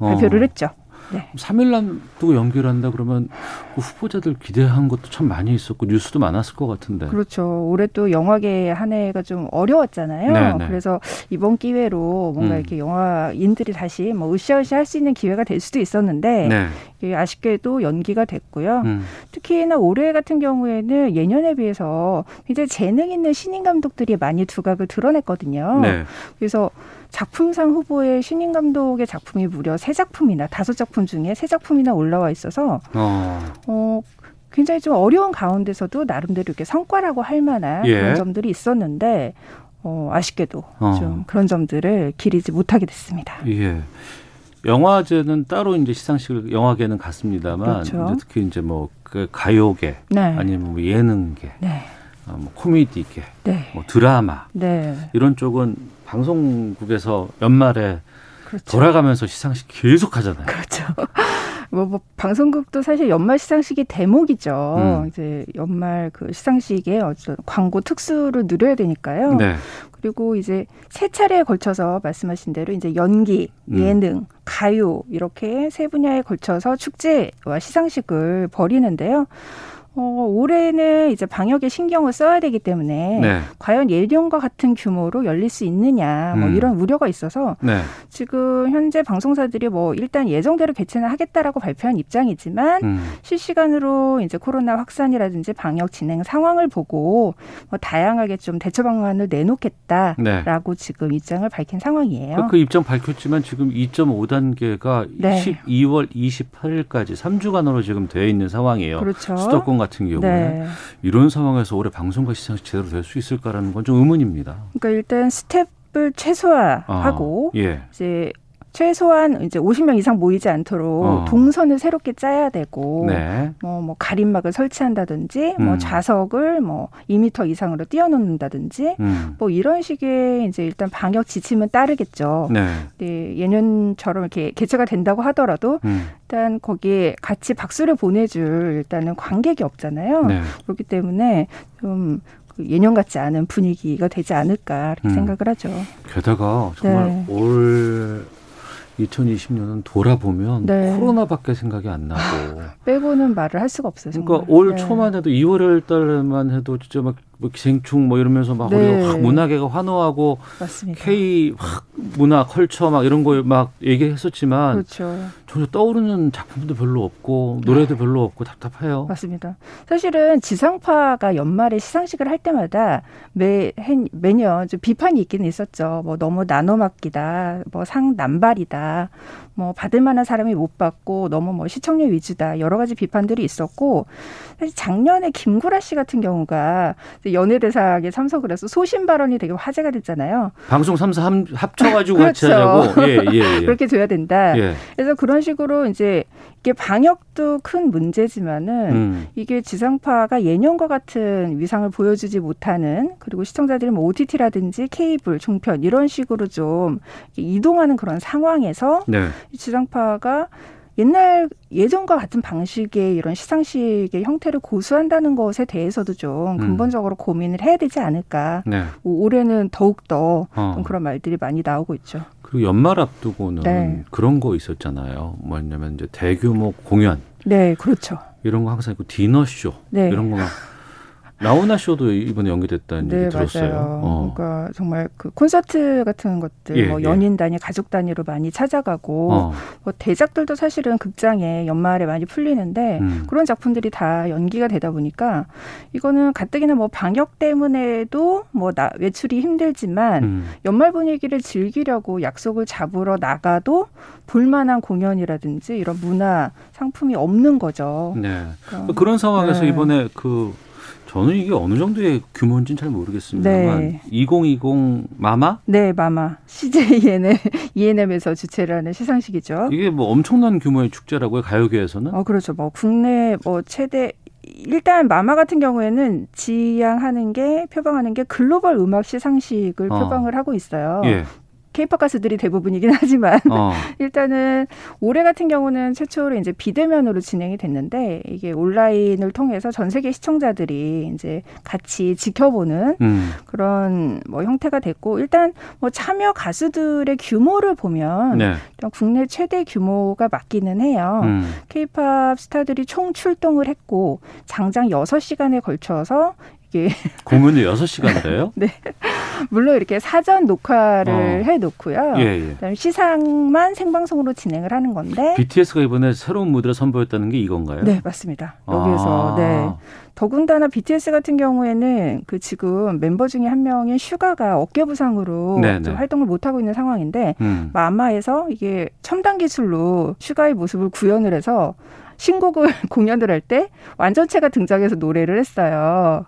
네. 발표를 어. 했죠. 네. 3일 남두고 연결한다 그러면 그 후보자들 기대한 것도 참 많이 있었고 뉴스도 많았을 것 같은데. 그렇죠. 올해 또 영화계 한 해가 좀 어려웠잖아요. 네네. 네. 그래서 이번 기회로 뭔가 음. 이렇게 영화인들이 다시 뭐 으쌰으쌰 할 수 있는 기회가 될 수도 있었는데 네. 아쉽게도 연기가 됐고요. 음. 특히나 올해 같은 경우에는 예년에 비해서 이제 재능 있는 신인 감독들이 많이 두각을 드러냈거든요. 네. 그래서 작품상 후보에 신인 감독의 작품이 무려 세 작품이나 다섯 작품 중에 세 작품이나 올라와 있어서 어. 어 굉장히 좀 어려운 가운데서도 나름대로 이렇게 성과라고 할 만한 예. 그런 점들이 있었는데 어, 아쉽게도 어. 좀 그런 점들을 기리지 못하게 됐습니다. 예. 영화제는 따로 이제 시상식을 영화계는 갔습니다만 그렇죠. 이제 특히 이제 뭐 그 가요계 네. 아니면 뭐 예능계 네. 어, 뭐 코미디계, 네. 뭐 드라마 네. 이런 쪽은 방송국에서 연말에 그렇죠. 돌아가면서 시상식 계속 하잖아요. 그렇죠. 뭐, 뭐 방송국도 사실 연말 시상식이 대목이죠. 음. 이제 연말 그 시상식에 어떤 광고 특수를 누려야 되니까요. 네. 그리고 이제 세 차례에 걸쳐서 말씀하신 대로 이제 연기, 음. 예능, 음. 가요 이렇게 세 분야에 걸쳐서 축제와 시상식을 벌이는데요. 어, 올해는 이제 방역에 신경을 써야 되기 때문에 네. 과연 예년과 같은 규모로 열릴 수 있느냐 뭐 음. 이런 우려가 있어서 네. 지금 현재 방송사들이 뭐 일단 예정대로 개최는 하겠다라고 발표한 입장이지만 음. 실시간으로 이제 코로나 확산이라든지 방역 진행 상황을 보고 뭐 다양하게 좀 대처 방안을 내놓겠다라고 네. 지금 입장을 밝힌 상황이에요. 그, 그 입장 밝혔지만 지금 2.5단계가 네. 12월 28일까지 3주간으로 지금 되어 있는 상황이에요. 그렇죠. 수도권 같은 경우에 네. 이런 상황에서 올해 방송과 시상식 제대로 될 수 있을까라는 건 좀 의문입니다. 그러니까 일단 스텝을 최소화하고 아, 예. 이제 최소한 이제 50명 이상 모이지 않도록 어. 동선을 새롭게 짜야 되고 네. 뭐, 뭐 가림막을 설치한다든지 뭐 음. 뭐 좌석을 뭐 2미터 이상으로 띄워놓는다든지 음. 뭐 이런 식의 이제 일단 방역 지침은 따르겠죠. 네. 네 예년처럼 이렇게 개최가 된다고 하더라도 음. 일단 거기에 같이 박수를 보내줄 일단은 관객이 없잖아요. 네. 그렇기 때문에 좀그 예년 같지 않은 분위기가 되지 않을까 이렇게 음. 생각을 하죠. 게다가 정말 네. 올 2020년은 돌아보면 네. 코로나밖에 생각이 안 나고 <laughs> 빼고는 말을 할 수가 없어요. 정말. 그러니까 올 네. 초만 해도 2월 달만 해도 진짜 막뭐 기생충 뭐 이러면서 막 네. 우리가 확 문화계가 환호하고 맞습니다. K 확 문화 컬처 막 이런 거 막 얘기했었지만 그렇죠. 전혀 떠오르는 작품도 별로 없고 노래도 별로 없고 답답해요. 맞습니다. 사실은 지상파가 연말에 시상식을 할 때마다 매 매년 좀 비판이 있기는 있었죠. 뭐 너무 나눠막기다, 뭐 상 남발이다, 뭐 받을 만한 사람이 못 받고 너무 뭐 시청률 위주다 여러 가지 비판들이 있었고 사실 작년에 김구라 씨 같은 경우가 연예대상에 참석을 해서 소신 발언이 되게 화제가 됐잖아요. 방송 3사 합쳐가지고 그렇죠. 같이 하자고. 예, 예, 예. <laughs> 그렇게 돼야 된다. 예. 그래서 그런 식으로 이제 이게 방역도 큰 문제지만은 음. 이게 지상파가 예년과 같은 위상을 보여주지 못하는 그리고 시청자들이 뭐 OTT라든지 케이블, 종편 이런 식으로 좀 이동하는 그런 상황에서 네. 지상파가 옛날 예전과 같은 방식의 이런 시상식의 형태를 고수한다는 것에 대해서도 좀 음. 근본적으로 음. 고민을 해야 되지 않을까. 네. 올해는 더욱 더 어. 그런 말들이 많이 나오고 있죠. 그리고 연말 앞두고는 네. 그런 거 있었잖아요. 뭐냐면 이제 대규모 공연. 네, 그렇죠. 이런 거 항상 있고 디너쇼 네. 이런 거막 <laughs> 라우나 쇼도 이번에 연기됐다는 네, 얘기 들었어요. 맞아요. 어. 그러니까 정말 그 콘서트 같은 것들 예, 뭐 예. 연인 예. 단위, 가족 단위로 많이 찾아가고 어. 뭐 대작들도 사실은 극장에 연말에 많이 풀리는데 음. 그런 작품들이 다 연기가 되다 보니까 이거는 가뜩이나 뭐 방역 때문에도 뭐 나, 외출이 힘들지만 음. 연말 분위기를 즐기려고 약속을 잡으러 나가도 볼만한 공연이라든지 이런 문화 상품이 없는 거죠. 네. 그러니까, 그런 상황에서 네. 이번에 그 저는 이게 어느 정도의 규모인지는 잘 모르겠습니다만 네. 2020 마마? 네, 마마. CJ ENM에서 주최를 하는 시상식이죠. 이게 뭐 엄청난 규모의 축제라고요, 가요계에서는? 어, 그렇죠. 뭐 국내 뭐 최대 일단 마마 같은 경우에는 지향하는 게 표방하는 게 글로벌 음악 시상식을 어. 표방을 하고 있어요. 예. 케이팝 가수들이 대부분이긴 하지만 어. <laughs> 일단은 올해 같은 경우는 최초로 이제 비대면으로 진행이 됐는데 이게 온라인을 통해서 전 세계 시청자들이 이제 같이 지켜보는 음. 그런 뭐 형태가 됐고 일단 뭐 참여 가수들의 규모를 보면 네. 국내 최대 규모가 맞기는 해요. 음. 케이팝 스타들이 총 출동을 했고 장장 여섯 시간에 걸쳐서 이게 공연이 여섯 시간인데요? <laughs> 네. 물론 이렇게 사전 녹화를 어. 해 놓고요. 예, 예. 그다음에 시상만 생방송으로 진행을 하는 건데 BTS가 이번에 새로운 무대를 선보였다는 게 이건가요? 네, 맞습니다. 여기에서 아. 네. 더군다나 BTS 같은 경우에는 그 지금 멤버 중에 한 명인 슈가가 어깨 부상으로 네, 네. 활동을 못 하고 있는 상황인데 음. 마마에서 이게 첨단 기술로 슈가의 모습을 구현을 해서 신곡을 <laughs> 공연을 할 때 완전체가 등장해서 노래를 했어요.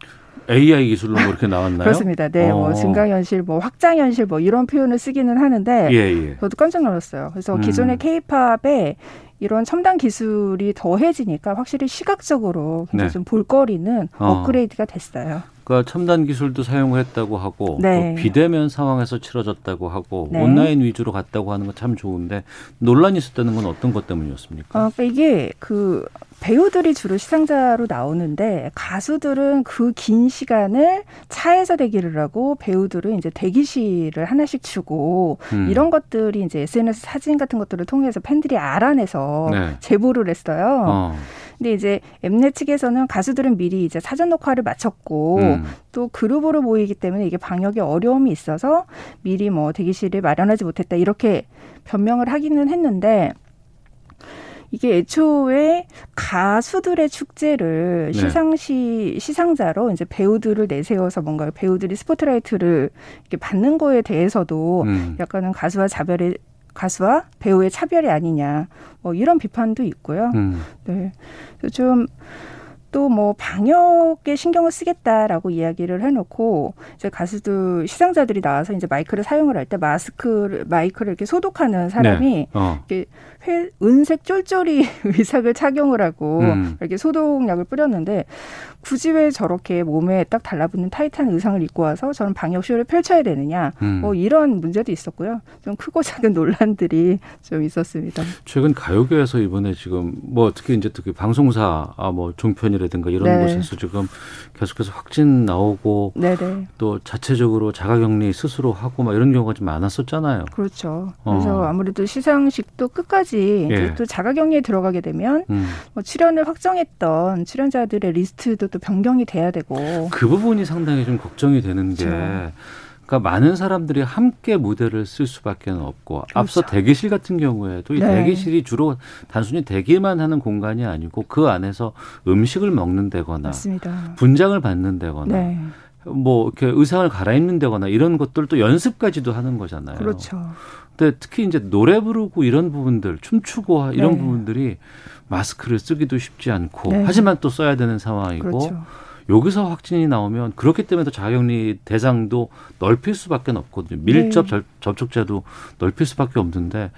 AI 기술로 뭐 이렇게 나왔나요? 그렇습니다. 네, 뭐 어. 뭐 증강현실, 뭐 확장현실, 뭐 이런 표현을 쓰기는 하는데, 예, 예. 저도 깜짝 놀랐어요. 그래서 음. 기존의 케이팝에 이런 첨단 기술이 더해지니까 확실히 시각적으로 네. 좀 볼거리는 어. 업그레이드가 됐어요. 그러니까 첨단 기술도 사용했다고 하고 네. 또 비대면 상황에서 치러졌다고 하고 네. 온라인 위주로 갔다고 하는 건 참 좋은데 논란이 있었다는 건 어떤 것 때문이었습니까? 어, 그러니까 이게 그 배우들이 주로 시상자로 나오는데 가수들은 그 긴 시간을 차에서 대기를 하고 배우들은 이제 대기실을 하나씩 주고 음. 이런 것들이 이제 SNS 사진 같은 것들을 통해서 팬들이 알아내서 네. 제보를 했어요. 어. 근데 이제 엠넷 측에서는 가수들은 미리 이제 사전 녹화를 마쳤고 음. 또 그룹으로 모이기 때문에 이게 방역에 어려움이 있어서 미리 뭐 대기실을 마련하지 못했다 이렇게 변명을 하기는 했는데 이게 애초에 가수들의 축제를 네. 시상시 시상자로 이제 배우들을 내세워서 뭔가 배우들이 스포트라이트를 이렇게 받는 거에 대해서도 음. 약간은 가수와 자별의 가수와 배우의 차별이 아니냐 뭐 이런 비판도 있고요. 음. 네, 좀 또뭐 방역에 신경을 쓰겠다라고 이야기를 해놓고 이제 가수들 시상자들이 나와서 이제 마이크를 사용을 할 때 마스크를 마이크를 이렇게 소독하는 사람이 네. 어. 이렇게 회, 은색 쫄쫄이 <laughs> 의상을 착용을 하고 음. 이렇게 소독약을 뿌렸는데 굳이 왜 저렇게 몸에 딱 달라붙는 타이트한 의상을 입고 와서 저는 방역 쇼를 펼쳐야 되느냐 음. 뭐 이런 문제도 있었고요. 좀 크고 <laughs> 작은 논란들이 좀 있었습니다. 최근 가요계에서 이번에 지금 뭐 특히 이제 특히 방송사 아 뭐 종편이 병원이라든가 이런 네. 곳에서 지금 계속해서 확진 나오고 네네. 또 자체적으로 자가격리 스스로 하고 막 이런 경우가 좀 많았었잖아요. 그렇죠. 그래서 어. 아무래도 시상식도 끝까지 예. 또 자가격리에 들어가게 되면 음. 뭐 출연을 확정했던 출연자들의 리스트도 또 변경이 돼야 되고 그 부분이 상당히 좀 걱정이 되는 그렇죠. 게 그러니까 많은 사람들이 함께 무대를 쓸 수밖에 없고 그렇죠. 앞서 대기실 같은 경우에도 이 네. 대기실이 주로 단순히 대기만 하는 공간이 아니고 그 안에서 음식을 먹는다거나 맞습니다. 분장을 받는다거나 네. 뭐 이렇게 의상을 갈아입는 다거나 이런 것들도 연습까지도 하는 거잖아요. 그렇죠. 근데 특히 이제 노래 부르고 이런 부분들 춤추고 이런 네. 부분들이 마스크를 쓰기도 쉽지 않고 네. 하지만 또 써야 되는 상황이고 그렇죠. 여기서 확진이 나오면 그렇기 때문에 더 자가격리 대상도 넓힐 수밖에 없거든요. 밀접 네. 접촉자도 넓힐 수밖에 없는데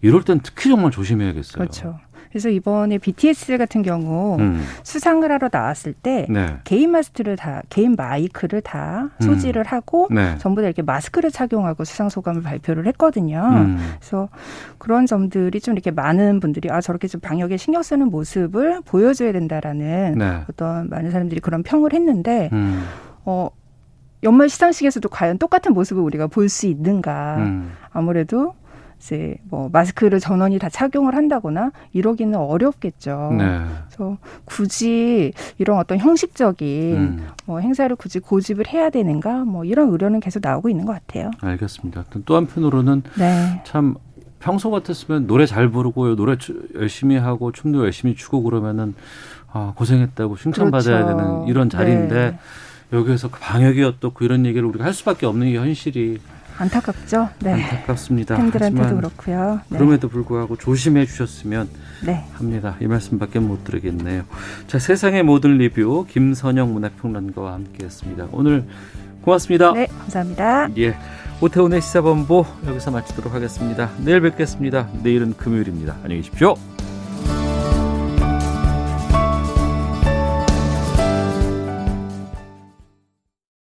이럴 땐 특히 정말 조심해야겠어요. 그렇죠. 그래서 이번에 BTS 같은 경우 음. 수상을 하러 나왔을 때 네. 개인 마스크를 다 개인 마이크를 다 소지를 음. 하고 네. 전부 다 이렇게 마스크를 착용하고 수상 소감을 발표를 했거든요. 음. 그래서 그런 점들이 좀 이렇게 많은 분들이 아 저렇게 좀 방역에 신경 쓰는 모습을 보여줘야 된다라는 네. 어떤 많은 사람들이 그런 평을 했는데 음. 어. 연말 시상식에서도 과연 똑같은 모습을 우리가 볼 수 있는가. 음. 아무래도 이제 뭐 마스크를 전원이 다 착용을 한다거나 이러기는 어렵겠죠. 네. 그래서 굳이 이런 어떤 형식적인 음. 뭐 행사를 굳이 고집을 해야 되는가 뭐 이런 우려는 계속 나오고 있는 것 같아요. 알겠습니다. 또 한편으로는 네. 참 평소 같았으면 노래 잘 부르고 노래 열심히 하고 춤도 열심히 추고 그러면은 아, 고생했다고 칭찬받아야 그렇죠. 되는 이런 자리인데 네. 여기에서 방역이 어떻고 이런 얘기를 우리가 할 수밖에 없는 이 현실이 안타깝죠. 네. 안타깝습니다. 팬들한테도 그렇고요. 네. 그럼에도 불구하고 조심해 주셨으면 네. 합니다. 이 말씀밖에 못 드리겠네요. 자, 세상의 모든 리뷰 김선영 문화평론가와 함께했습니다. 오늘 고맙습니다. 네, 감사합니다. 예, 오태훈의 시사본부 여기서 마치도록 하겠습니다. 내일 뵙겠습니다. 내일은 금요일입니다. 안녕히 계십시오.